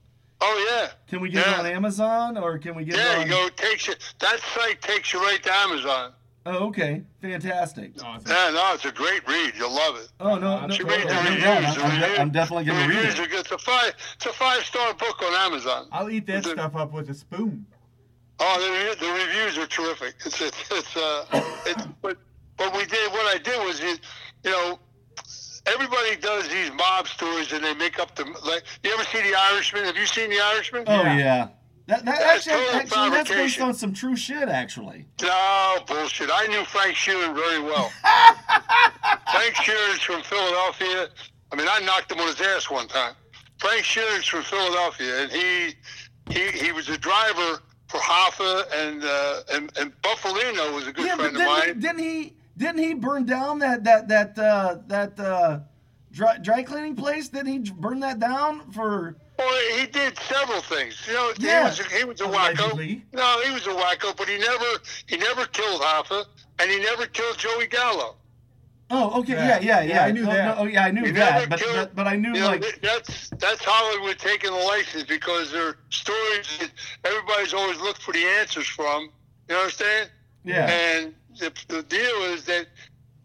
Oh yeah.
Can we get
Yeah.
it on Amazon or can we get
Yeah,
it on?
you go. Takes you. That site takes you right to Amazon.
Oh, okay, fantastic.
Awesome.
Yeah, no, it's a great read. You'll love it.
Oh no, no,
You
no,
read the
no, no,
reviews,
I'm,
the
I'm de-
review-
I'm definitely going to read it.
are good. It's a five. It's a five star book on Amazon.
I'll eat that
The-
stuff up with a spoon.
Oh, the, the reviews are terrific. It's it's, it's uh, it's but what we did, what I did was, you, you know, everybody does these mob stories and they make up the like. You ever see The Irishman? Have you seen The Irishman?
Oh
Yeah.
yeah. That, that
That's
actually,
total
actually that's based on some true shit. Actually.
No bullshit. I knew Frank Sheeran very well. (laughs) Frank Sheeran's from Philadelphia. I mean, I knocked him on his ass one time. Frank Frank Sheeran's from Philadelphia, and he he he was a driver for Hoffa, and uh, and and Bufalino was a good
yeah, but
friend of
didn't, he-
mine.
didn't he? Didn't he burn down that that that uh, that uh, dry, dry cleaning place? Didn't he burn that down for?
Well, he did several things. You know,
Yeah.
he was a, he was a wacko. No, he was a wacko, but he never he never killed Hoffa, and he never killed Joey Gallo.
Oh, okay,
Yeah.
yeah, yeah,
Yeah,
yeah.
I knew
No,
that.
no, oh, yeah, I knew
He
that,
never
but,
killed-
but but I knew
You know,
like
th- that's that's Hollywood taking the license because they're stories that everybody's always looked for the answers from. You understand?
yeah.
And the, the deal is that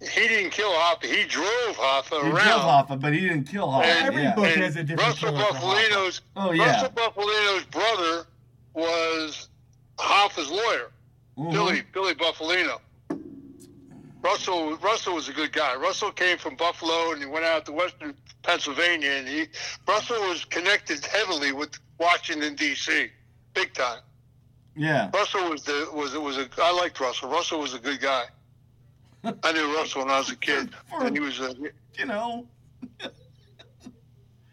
he didn't kill Hoffa. He drove Hoffa
He
around.
killed Hoffa, but he didn't kill Hoffa.
And-
Every
yeah.
book
and
has a different
Russell. Bufalino's
Oh yeah.
Russell Bufalino's brother was Hoffa's lawyer,
Mhm.
Billy Billy Bufalino. Russell Russell was a good guy. Russell came from Buffalo and he went out to Western Pennsylvania and he Russell was connected heavily with Washington D.C. big time.
Yeah.
Russell was the was it was a I liked Russell. Russell was a good guy. I knew Russell when I was a kid, (laughs)
For-
and he was a
You know. (laughs)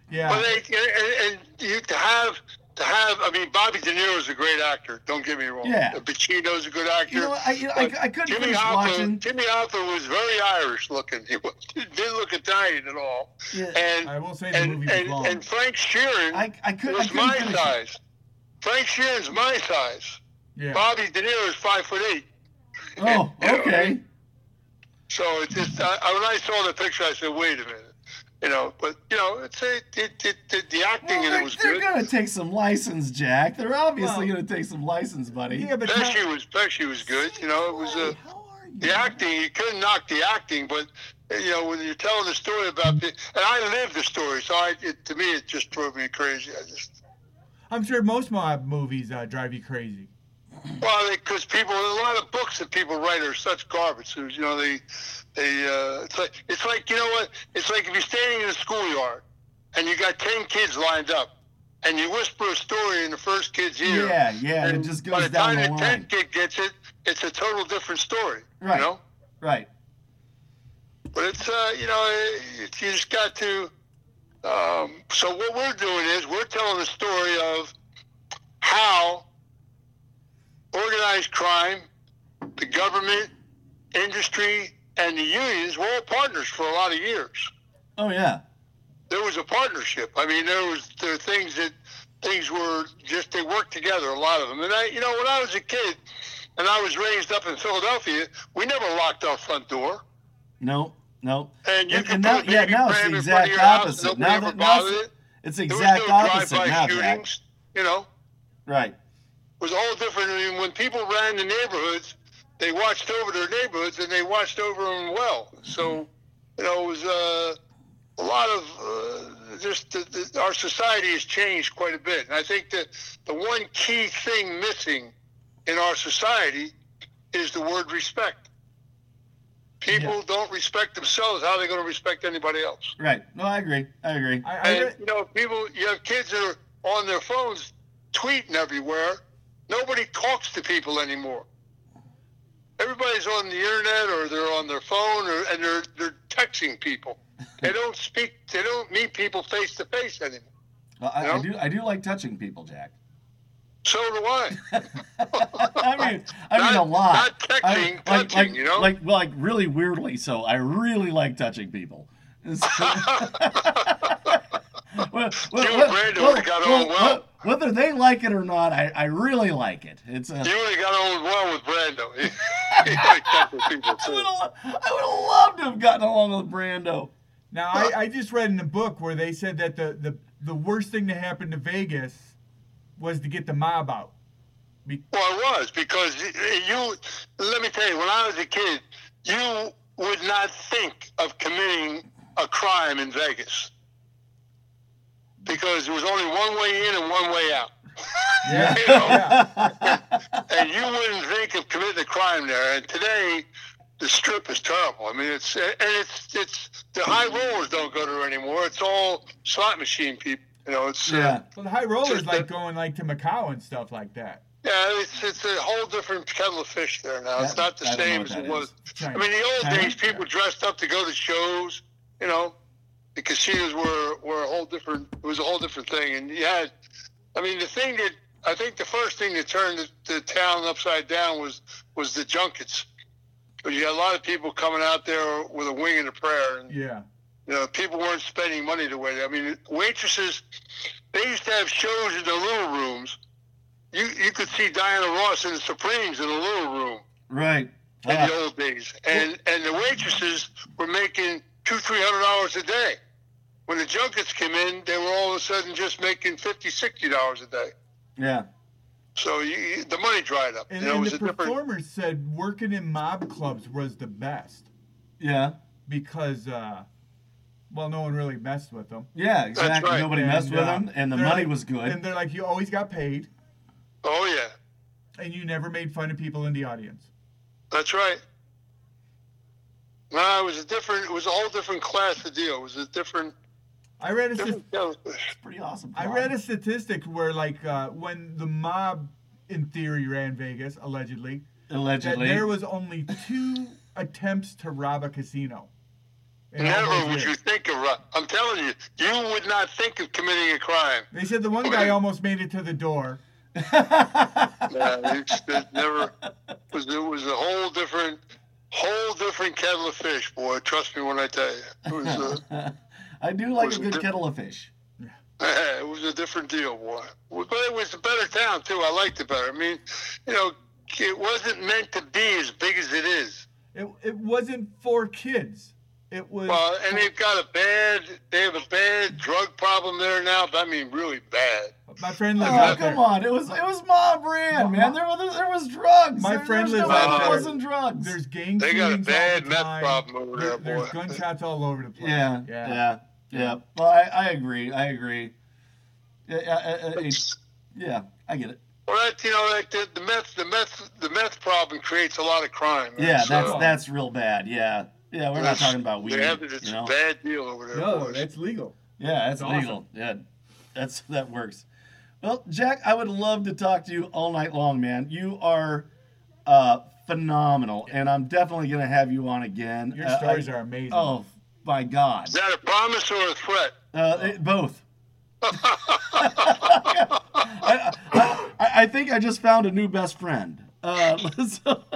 Yeah.
But they, and, and you to have to have. I mean, Bobby De Niro is a great actor. Don't get me wrong.
Yeah.
Uh, Pacino's a good actor.
You know, I you know, I, I couldn't
Jimmy Hoffa,
watching.
Jimmy Hoffa was very Irish looking. (laughs) He was- didn't look Italian at all.
Yeah.
And
I will say the
and
movie was
and,
long.
and Frank Sheeran
I I could I
was
couldn't
my
finish. it.
Size. Frank Sheeran's my size.
yeah.
Bobby De Niro is five foot eight.
Oh, (laughs)
You know,
okay.
So it's just I, I- when I saw the picture, I said, "Wait a minute," you know. But you know, it's a, it, it, it, the acting
Well,
in
they're,
it was good.
they're gonna take some license, Jack. They're obviously
Well-
gonna take some license, buddy.
yeah, but
Pesci was Pesci was good. You know, it was a.
How?
The acting, you couldn't knock the acting, but you know when you're telling the story about the, and I lived the story, so I, it, to me it just drove me crazy. I just,
I'm sure most mob movies uh, drive you crazy.
well, because people, a lot of books that people write are such garbage. You know, they, they, uh, it's like, it's like, you know what? It's like if you're standing in a schoolyard and you got ten kids lined up, and you whisper a story in the first kid's ear.
Yeah, yeah, and it just
by
goes
the
down
time
the
the
line.
tenth kid gets it, it's a total different story.
Right.
You know.
Right.
But it's uh, you know, it, you just got to. Um, so what we're doing is we're telling the story of how organized crime, the government, industry, and the unions were all partners for a lot of years.
Oh yeah.
There was a partnership. I mean, there was there were things that things were just they worked together. A lot of them. And I, you know, when I was a kid, and I was raised up in Philadelphia, we never locked our front door.
No. No.
And you
And-
could
and now- yeah, now it's the
in front of
exact opposite. Now that- now it's-
it.
It's the
There was
exact opposite now, Jack.
You know,
Right.
it was all different. I mean, when people ran the neighborhoods, they watched over their neighborhoods and they watched over them well. So, you know, it was uh, a lot of uh, just the, the, our society has changed quite a bit. And I think that the one key thing missing in our society is the word respect. People don't respect themselves. How are they going to respect anybody else?
Right. No, I agree. I agree.
I, I
And
re-
you know, people, you have kids that are on their phones tweeting everywhere. Nobody talks to people anymore. Everybody's on the internet or they're on their phone or and they're they're texting people. They (laughs) don't speak. They don't meet people face to face anymore.
Well, I, I do. I do like touching people, Jack.
So do I. (laughs) (laughs)
I mean, I mean a lot.
not texting,
I, like,
touching,
like,
you know?
like, like really weirdly. So I really like touching people. (laughs) Well, well,
You and
well, well,
got
well,
on well.
Whether they like it or not, I, I really like it. It's a.
You would have got on well with Brando. He, he liked touching people
I would have I would have loved to have gotten along with Brando.
now I, I just read in a book where they said that the, the the worst thing to happen to Vegas was to get the mob out. Be-
Well, it was because you. Let me tell you, when I was a kid, you would not think of committing a crime in Vegas because there was only one way in and one way out,
Yeah, (laughs)
You know? (laughs) and you wouldn't think of committing a crime there. And today, the strip is terrible. I mean, it's and it's it's the high rollers don't go there anymore. It's all slot machine people. You know, it's uh,
Yeah.
Well, the high rollers like
the-
going like to Macau and stuff like that.
Yeah, it's it's a whole different kettle of fish there now. it's not the
I
same as it was.
is.
I mean, the old
China?
days, people dressed up to go to shows. You know, the casinos were were a whole different. It was a whole different thing, and you had. I mean, the thing that I think the first thing that turned the, the town upside down was was the junkets. But you had a lot of people coming out there with a wing and a prayer, and
Yeah.
You know, people weren't spending money the way. I mean, waitresses, they used to have shows in the little rooms. You you could see Diana Ross and the Supremes in a little room
Right.
in
Ah,
the old days, and and the waitresses were making two three hundred dollars a day. When the junkets came in, they were all of a sudden just making fifty sixty dollars a day.
yeah.
So you, you, the money dried up.
And,
you know, it
and
was
the
a different.
performers said working in mob clubs was the best
Yeah.
because, uh, well, no one really messed with them.
Yeah, exactly.
right.
Nobody messed
And,
with
uh,
them, and the money
like-
was good.
And they're like, you always got paid,
Oh yeah,
and you never made fun of people in the audience.
that's right. No, it was a different. It was a whole different class of deal. It was a different.
I read a st-
different jellyfish.
It's pretty awesome.
I read a statistic where like uh, when the mob in theory ran Vegas allegedly that
allegedly.
there was only two (laughs) attempts to rob a casino.
Never would you think of. I'm telling you, you would not think of committing a crime.
They said the one guy almost made it to the door. (laughs)
Yeah, it's, it never was. It was a whole different, whole different kettle of fish, boy. Trust me when I tell you, it was. A, (laughs)
I do like a good
it-
kettle of fish. (laughs)
it was a different deal, boy. But it was a better town too. I liked it better. I mean, you know, it wasn't meant to be as big as it is.
It, it wasn't for kids. It was.
Well, and they've got a bad. They have a bad drug problem there now. I mean, really bad.
my friend lives
Oh,
out
come
there.
on! It was it was mob ran, man. There was there was drugs.
My
There-
friend
there was
lives
no
out
way
there.
Wasn't drugs.
There's gang
They got a bad meth
time.
problem over there,
There's
boy.
gunshots all over the place.
yeah, yeah, yeah, Well, I, I agree. I agree. Yeah, uh, uh, uh, yeah, I get it.
Well, that you know, like the, the meth, the meth, the meth problem creates a lot of crime. man.
Yeah,
So,
that's that's real bad. Yeah, yeah. We're not talking about weed.
They have it, it's
you know?
a bad deal over there.
No, that's legal.
Yeah, that's
It's awesome.
legal. Yeah, that's that works. Well, Jack, I would love to talk to you all night long, man. You are uh, phenomenal, and I'm definitely gonna have you on again.
Your
Uh,
stories
I-
are amazing.
Oh my God,
Is that a promise or a threat?
uh, it- both. (laughs) I, I, I think I just found a new best friend. Uh, (laughs) so- (laughs)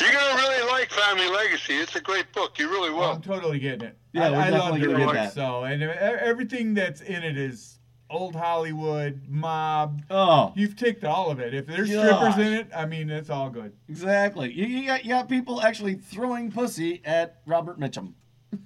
You're gonna really like Family Legacy. It's a great book. You really will.
I'm totally getting it.
Yeah,
I, I love
definitely
the book,
that.
So, and everything that's in it is old Hollywood, mob.
oh,
You've ticked all of it. If there's
Gosh.
strippers in it, I mean, it's all good.
exactly. You, you got you got people actually throwing pussy at Robert Mitchum. (laughs)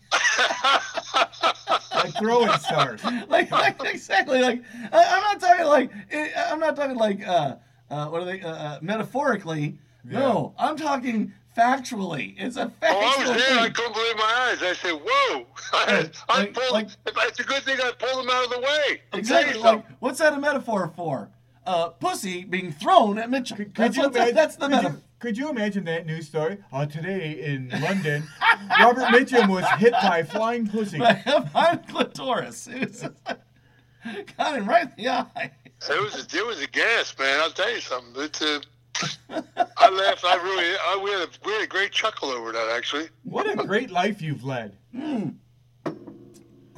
Like throwing stars. (laughs)
like, like exactly like I, I'm not talking like eh, I'm not talking like uh, uh what are they uh, uh, metaphorically. No, I'm talking factually. It's a
Oh, I was there. I couldn't believe my eyes. I said, "Whoa!" I, (laughs)
Like-
I
like-
pulled.
like-
it's a good thing I pulled them out of the way. I'll
Exactly. Like what's that a metaphor for? Uh, pussy being thrown at Mitchum.
Could,
that's,
you imagine,
that's the
could,
metaphor.
you, could you imagine that news story? Uh, today in London, (laughs) Robert Mitchum was hit by flying pussy.
I'm clitoris. (laughs) It was got him right in the eye.
It was a, it was a gas, man. I'll tell you something. It's a, I laughed. I really. I, we had a we had a great chuckle over that. Actually,
What a great life you've led.
we've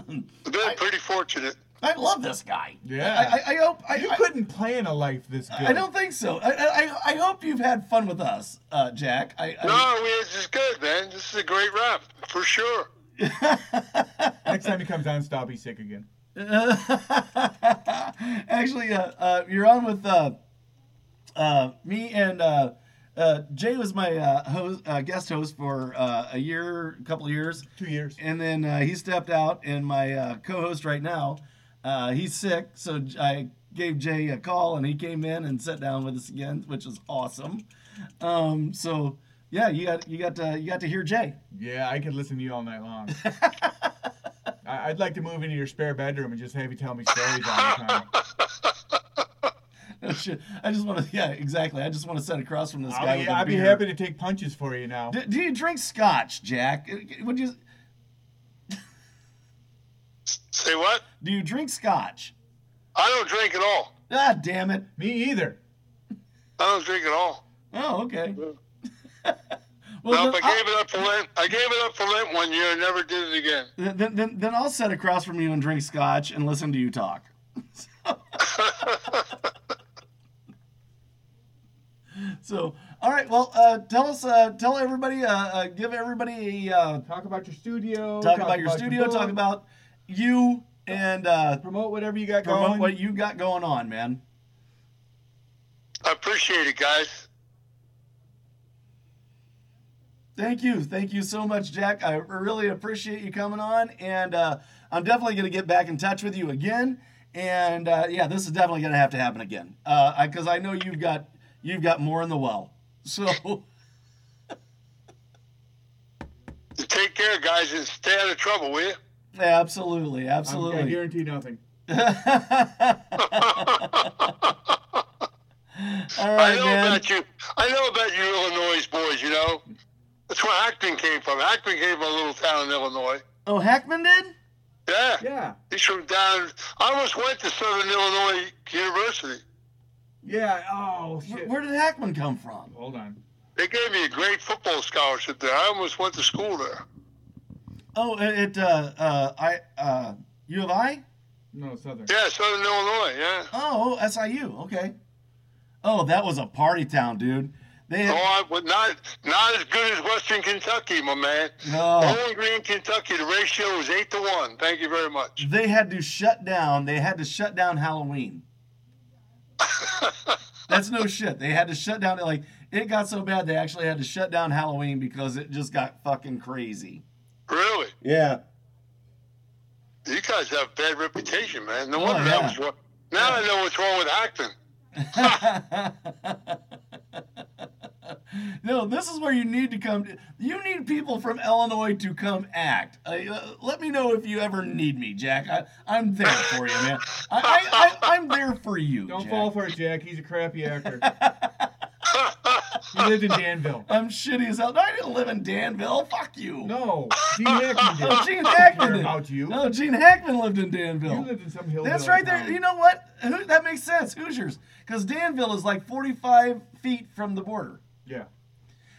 been pretty fortunate.
I love this guy.
Yeah.
I, I, I hope. I,
You
I,
couldn't plan a life this good.
I don't think so. I, I, I hope you've had fun with us, uh, Jack. I, I,
No, we, this is good, man. This is a great rap for sure. (laughs)
Next time he comes down, stop. He's sick again. (laughs)
Actually, uh, uh, you're on with uh, me and uh, uh, Jay was my uh, host, uh, guest host for uh, a year, a couple of years,
Two years.
and then uh, he stepped out. And my uh, co-host right now, uh, he's sick, so I gave Jay a call, and he came in and sat down with us again, which is awesome. Um, so yeah, you got you got to you got to hear Jay.
Yeah, I could listen to you all night long. (laughs) I- I'd like to move into your spare bedroom and just have you tell me stories all the time. (laughs) (laughs)
No shit. I just want to, yeah, exactly. I just want to sit across from this guy.
I'll be,
with a
I'd be happy to take punches for you now.
Do, do you drink scotch, Jack? Uh, Would you?
Say what?
Do you drink scotch?
I don't drink at all.
Ah, damn it.
Me either.
I don't drink at all.
Oh, okay. (laughs)
no,
then,
I gave it up for Lent. I gave it up for Lent one year and never did it again.
Then, then, then I'll sit across from you and drink scotch and listen to you talk. (laughs) so, all right. Well, uh, tell us, uh, tell everybody, uh, uh, give everybody a uh,
Talk about your studio.
talk about your studio, talk about you, and uh,
promote whatever you got
promote
going.
what you got going on, man.
I appreciate it, guys.
Thank you. Thank you so much, Jack. I really appreciate you coming on. And uh, I'm definitely going to get back in touch with you again. And uh, yeah, this is definitely going to have to happen again. Because I know you've got you've got more in the well. So (laughs)
Take care, guys, and stay out of trouble, will you?
Yeah, absolutely,
I'm- I
absolutely.
guarantee nothing. (laughs) (laughs)
All
I know
man.
about you. I know about you, Illinois boys. You know, that's where Hackman came from. Hackman came from a little town in Illinois.
Oh, Hackman did?
Yeah,
Yeah.
he's from down. I almost went to Southern Illinois University.
Yeah. Oh
Where,
shit.
where did Hackman come from?
Hold on.
They gave me a great football scholarship there. I almost went to school there.
Oh, it, uh, uh, I, uh, U of I?
No, Southern.
Yeah, Southern Illinois. Yeah.
Oh, SIU. Okay. Oh, that was a party town, dude. They
Oh, I would not not as good as Western Kentucky, my man.
no.
Bowling Green, Kentucky. The ratio was eight to one. Thank you very much.
they had to shut down. They had to shut down Halloween. (laughs) That's no shit. They had to shut down. It like it got so bad they actually had to shut down Halloween because it just got fucking crazy.
really?
Yeah.
You guys have a bad reputation, man. No
Oh,
wonder
yeah.
that was wrong. Now I know what's wrong with Hackman. (laughs) (laughs) (laughs)
no, this is where you need to come. You need people from Illinois to come act. Uh, uh, let me know if you ever need me, Jack. I, I'm there for you, man. I, I, I'm there for you.
Don't
Jack.
fall for it, Jack. He's a crappy actor. (laughs) he lived in Danville.
I'm shitty as hell. No, I didn't live in Danville. Fuck you.
No, Gene Hackman did. (laughs)
Oh, Gene Hackman did.
about you.
No, Gene Hackman lived in Danville.
You lived in some hill.
That's right there. You know what? Who- That makes sense. Hoosiers. Because Danville is like 45 feet from the border.
Yeah.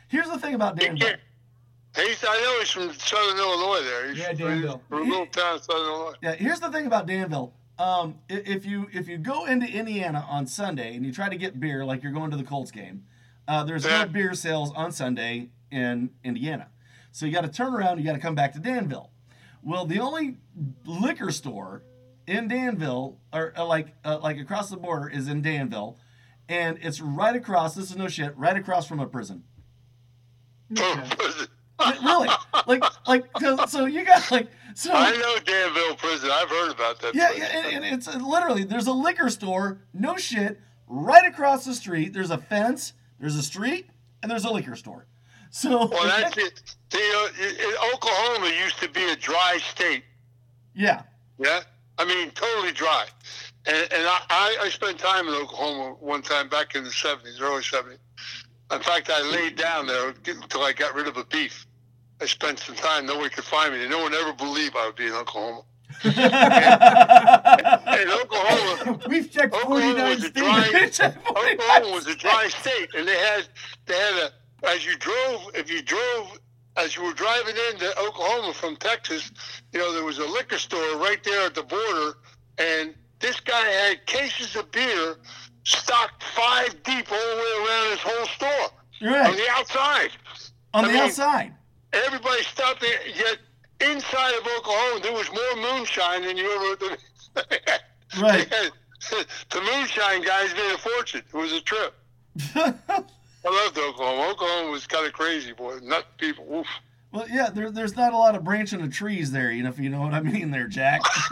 Here's the thing about Danville.
He's, I know he's from Southern Illinois there. He's
Yeah, Danville.
From a little town Southern Illinois.
Yeah, here's the thing about Danville. Um, if you if you go into Indiana on Sunday and you try to get beer like you're going to the Colts game, uh, there's no beer sales on Sunday in Indiana. So you got to turn around. You got to come back to Danville. Well, the only liquor store in Danville, or uh, like uh, like across the border, is in Danville, and it's right across. This is no shit. Right across from a prison. really? Like like, so you got like so.
I know Danville Prison. I've heard about that.
Yeah,
place.
yeah, and, and it's uh, literally there's a liquor store, no shit, right across the street. There's a fence, there's a street, and there's a liquor store. So
Well, (laughs) that's it. The, uh, it- it- Oklahoma used to be a dry state.
yeah,
Yeah, I mean totally dry. And, and I, I, spent time in Oklahoma one time back in the seventies, early seventies. In fact, I laid down there until I got rid of a beef. I spent some time. Nobody could find me. No one ever believed I would be in Oklahoma. (laughs) In Oklahoma,
We've checked
Oklahoma
49
was a dry. (laughs) Oklahoma was a (laughs) dry state, and they had they had a as you drove if you drove as you were driving into Oklahoma from Texas, you know there was a liquor store right there at the border, and this guy had cases of beer stocked five deep all the way around his whole store on the outside.
on
I
the
mean-
outside.
Everybody stopped there. Yet inside of Oklahoma, there was more moonshine than you ever. (laughs)
Right. (laughs)
the moonshine guys made a fortune. It was a trip. (laughs) I loved Oklahoma. Oklahoma was kind of crazy, boy. Nut people. Oof.
Well, yeah, there, there's not a lot of branching of trees there, you know, if you know what I mean, there, Jack. (laughs)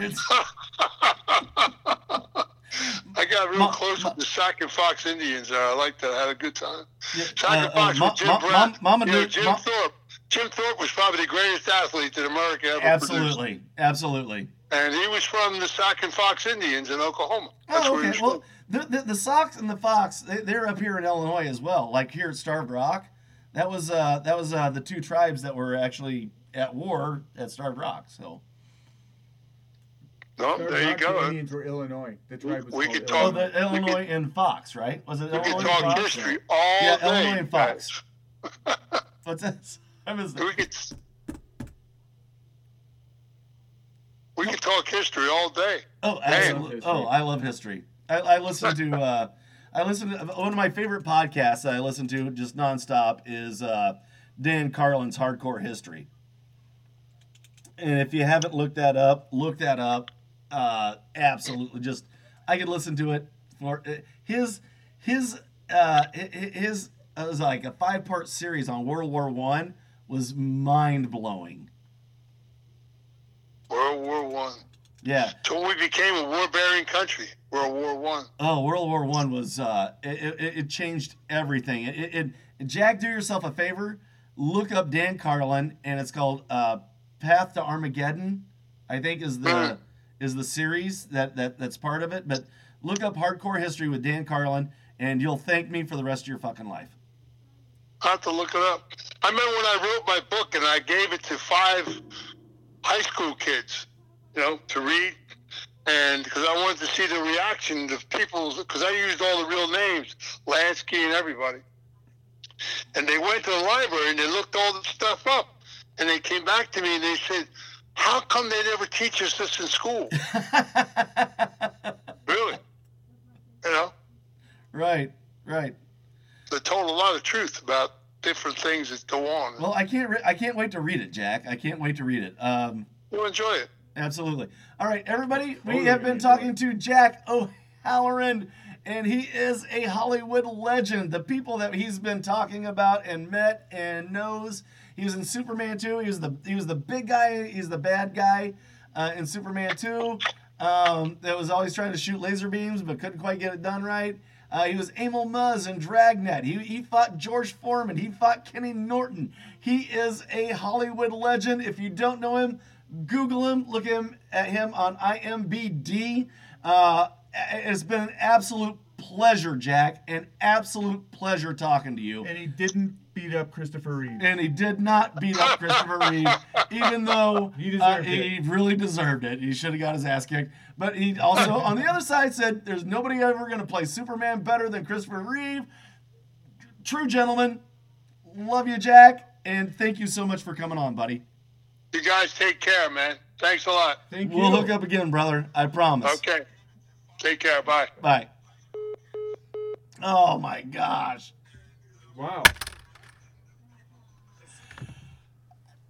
I got real
Ma-
close
ma-
with the Sac and Fox Indians there. I liked that. I had a good time.
yeah, uh,
and
uh,
Fox with Jim
Ma-
Brown.
Mama
you know, Jim Thorpe. Jim Thorpe was probably the greatest athlete that America ever produced.
absolutely, absolutely.
And he was from the Sac and Fox Indians in Oklahoma. That's
Oh,
where he
okay. Well, the, the the Sox and the Fox, they, they're up here in Illinois as well. Like here at Starved Rock, that was uh, that was uh, the two tribes that were actually at war at Starved Rock. So
No,
Third
there you
Rock, The
go.
Indians were Illinois. The tribe was
We
called
could
oh,
talk-
Illinois.
the Illinois and Fox, right? Was it
We
Illinois
could
and
talk
Fox?
history all
Yeah,
day.
Illinois and Fox. (laughs) What's that? I missed it.
We could. We could talk history all day.
Oh, absolutely. Oh, I love history. I, I listen to. Uh, I listen to one of my favorite podcasts that I listen to just nonstop is uh, Dan Carlin's Hardcore History. And if you haven't looked that up, look that up. Uh, absolutely, just I could listen to it for uh, his his uh, hi- hi- his it was like a five part series on World War One was mind blowing.
World War One.
Yeah.
Till we became a war-bearing country. World War One.
Oh, World War One was uh, it, it, it changed everything. It, it, it- Jack, do yourself a favor, look up Dan Carlin, and it's called uh, Path to Armageddon. I think is the
Mm.
is the series that, that that's part of it. But look up Hardcore History with Dan Carlin, and you'll thank me for the rest of your fucking life.
I have to look it up. I remember when I wrote my book and I gave it to five high school kids, you know, to read, and because I wanted to see the reaction of people, because I used all the real names, Lansky and everybody. And they went to the library and they looked all the stuff up, and they came back to me and they said, "How come they never teach us this in school?" (laughs) really, you know,
right, right.
they told a lot of truth about different things that go on.
Well, I can't re- I can't wait to read it, Jack. I can't wait to read it. Um,
You'll enjoy it.
Absolutely. All right, everybody, we
Totally
have been talking to Jack O'Halloran, and he is a Hollywood legend. The people that he's been talking about and met and knows. He was in Superman 2. He was the he was the big guy. He's the bad guy uh, in Superman 2. Um, that was always trying to shoot laser beams but couldn't quite get it done right. Uh, he was Emil Muzz in Dragnet. He, he fought George Foreman. He fought Kenny Norton. He is a Hollywood legend. If you don't know him, Google him. Look him at him on IMBD. Uh, it's been an absolute pleasure, Jack. An absolute pleasure talking to you.
And he didn't beat up Christopher Reeve.
And he did not beat up Christopher (laughs) Reeve, even though
He
uh, he really deserved it. He should have got his ass kicked. But he also, (laughs) on the other side, said there's nobody ever going to play Superman better than Christopher Reeve. True gentleman. Love you, Jack. And thank you so much for coming on, buddy.
You guys take care, man. Thanks a lot.
Thank you.
We'll hook up again, brother. I promise.
Okay. Take care. Bye.
Bye. Oh my gosh.
Wow.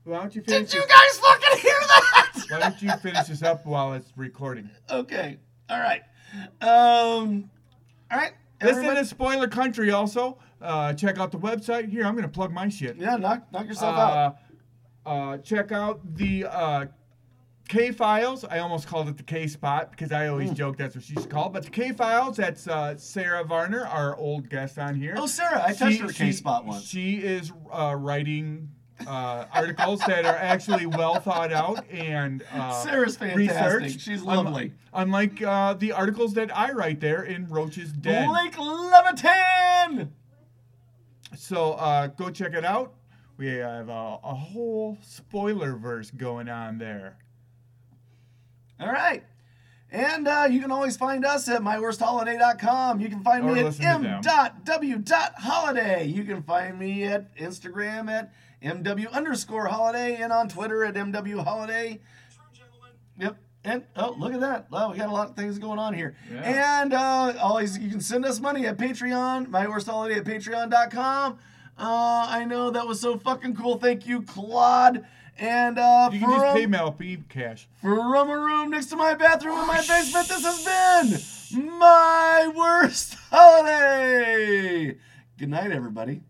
Why don't you finish?
Did you
this,
guys fucking hear that?
why don't you finish this up while it's recording?
Okay. All right. Um. All right.
Listen
Everybody-
to Spoiler Country also. Uh, check out the website. Here, I'm going to plug my shit.
Yeah, knock knock yourself out.
Uh, check out the uh, K Files. I almost called it the K Spot because I always
Hmm.
joke that's what she's called. But the K Files, that's uh, Sarah Varner, our old guest on here.
Oh, Sarah, I touched
She-
her K spot once.
She is uh, writing uh, articles that are actually well thought out and uh,
Sarah's fantastic.
researched.
She's lovely.
unlike uh, the articles that I write there in Roach's Den.
Blake Levitan.
So uh, go check it out. We have a, a whole spoiler verse going on there.
All right. And uh, you can always find us at myworstholiday.com. You can find
Or
me at
listen to them.
m.w.holiday. You can find me at Instagram at mw underscore holiday and on Twitter at mw holiday. Yep. And oh, look at that! Wow, we got a lot of things going on here.
Yeah.
And uh, always, you can send us money at Patreon. myworstholiday at Patreon.com. Uh, I know that was so fucking cool. Thank you, Claude. And uh,
You can just
from-
pay Malpeep cash.
from a room next to my bathroom in my basement, this has been my worst (laughs) holiday. Good night, everybody.